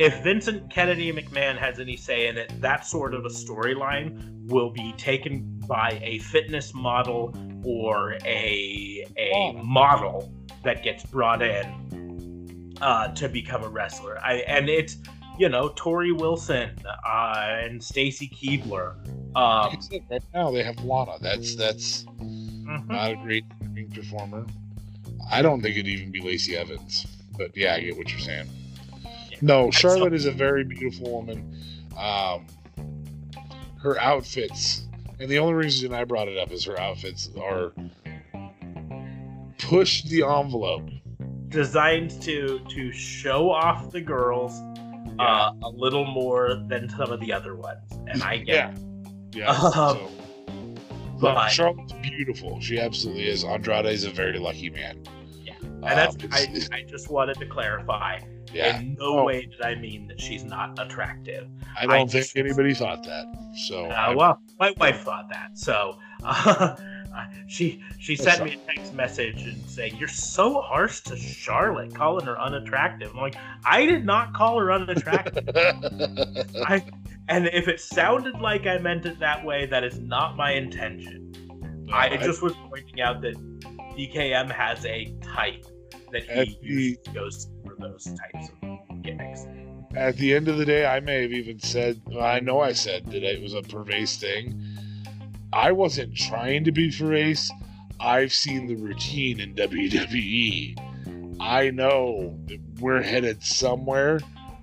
If Vincent Kennedy McMahon has any say in it, that sort of a storyline will be taken by a fitness model or a a Lana. model that gets brought in uh, to become a wrestler. I and it's you know Torrie Wilson uh, and Stacy Keibler. Like Um, right now they have Lana. That's that's mhm. not a great performer. I don't think it'd even be Lacey Evans. But yeah, I get what you're saying. No, Charlotte is a very beautiful woman. Um, her outfits, and the only reason I brought it up is her outfits are push the envelope. designed to to show off the girls uh, a little more than some of the other ones, and I get Yeah, yeah. Um, so, but but- Charlotte's beautiful. She absolutely is. Andrade is a very lucky man. Yeah. Um, And that's it's- I, I just wanted to clarify. Yeah. In no Oh. way did I mean that she's not attractive. I don't I think just- anybody thought that. So Uh, well, my wife thought that. So uh, she she That's sent me a text message and saying, "You're so harsh to Charlotte, calling her unattractive." I'm like, I did not call her unattractive. I and if it sounded like I meant it that way, that is not my intention. I just was pointing out that VKM has a type that At he usually goes for those types of gimmicks. at the end of the day, I may have even said, I know I said that it was a pervase thing. I wasn't trying to be pervase. I've seen the routine in WWE. I know that we're headed somewhere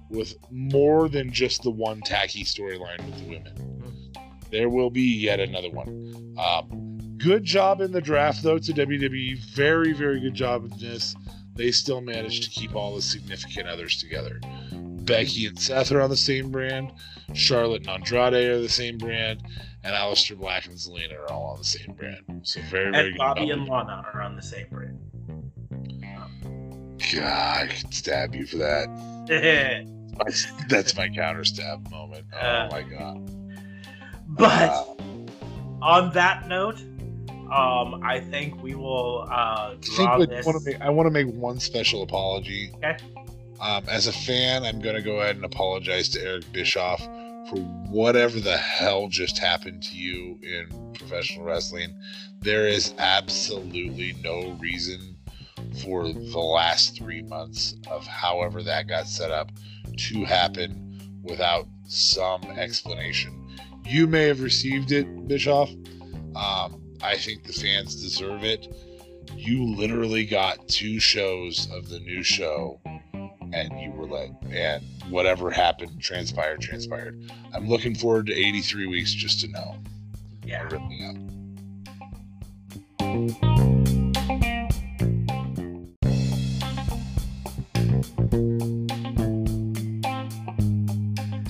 with more than just the one tacky storyline with the women. There will be yet another one. Um, good job in the draft, though, to WWE. Very, very good job in this. They still managed to keep all the significant others together. Becky and Seth are on the same brand. Charlotte and Andrade are the same brand. And Aleister Black and Zelina are all on the same brand. So very, very good. And good. Bobby and Lana are on the same brand. God, I could stab you for that. That's- That's my counter stab moment. Oh Uh, my god. but Uh, on that note, um, I think we will uh, I think this. want to make I want to make one special apology. Okay. Um, as a fan, I'm going to go ahead and apologize to Eric Bischoff for whatever the hell just happened to you in professional wrestling. There is absolutely no reason for the last three months of however that got set up to happen without some explanation. You may have received it, Bischoff. Um, I think the fans deserve it. You literally got two shows of the new show and you were let and whatever happened transpired transpired i'm looking forward to 83 weeks just to know i yeah. really am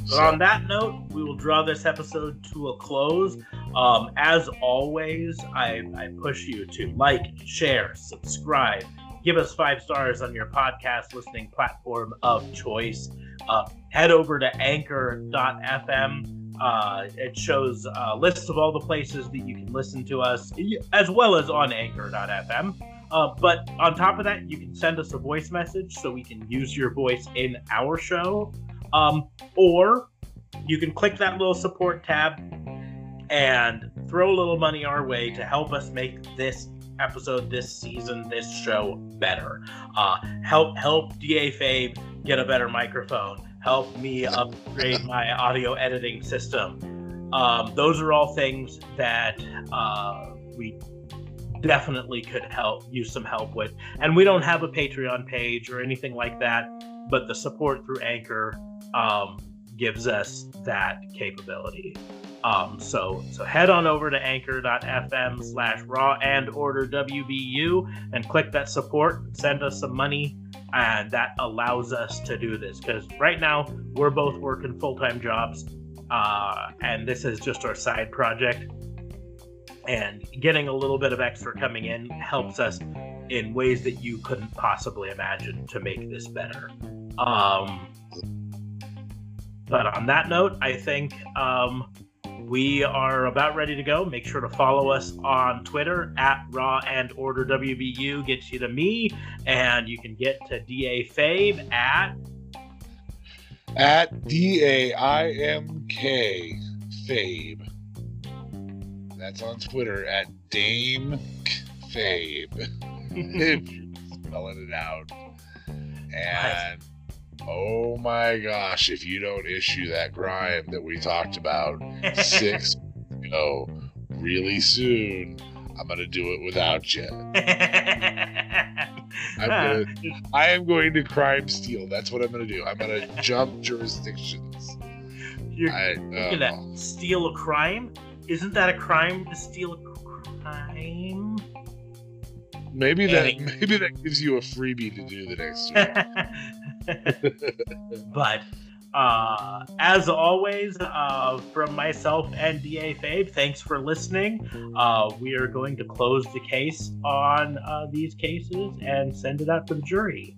But on that note, we will draw this episode to a close. Um, as always, I, I push you to like, share, subscribe, give us five stars on your podcast listening platform of choice. Uh, head over to anchor.fm. Uh, it shows a list of all the places that you can listen to us, as well as on anchor.fm. Uh, but on top of that, you can send us a voice message so we can use your voice in our show. Um, or you can click that little support tab and throw a little money our way to help us make this episode, this season, this show better. Uh, help help Da Fabe get a better microphone. Help me upgrade my audio editing system. Um, those are all things that uh, we definitely could help use some help with. And we don't have a Patreon page or anything like that, but the support through Anchor um, gives us that capability. Um, so so head on over to anchor.fm slash raw and order WBU and click that support, send us some money, and that allows us to do this. Because right now we're both working full-time jobs, uh, and this is just our side project. And getting a little bit of extra coming in helps us in ways that you couldn't possibly imagine to make this better. Um, but on that note, I think um, we are about ready to go. Make sure to follow us on Twitter at Raw and Order WBU gets you to me, and you can get to DA Fave at at d-a-i-m-k fabe that's on twitter at Dame Fabe, if you're spelling it out. And oh my gosh, if you don't issue that grime that we talked about six ago really soon, I'm gonna do it without you. I'm gonna, I am going to crime steal. That's what I'm gonna do. I'm gonna jump jurisdictions. You're I, gonna uh, steal a crime? Isn't that a crime to steal a crime? maybe that maybe that gives you a freebie to do the next week. but uh, as always, uh, from myself and DA Fabe, thanks for listening. Uh, we are going to close the case on uh, these cases and send it out to the jury.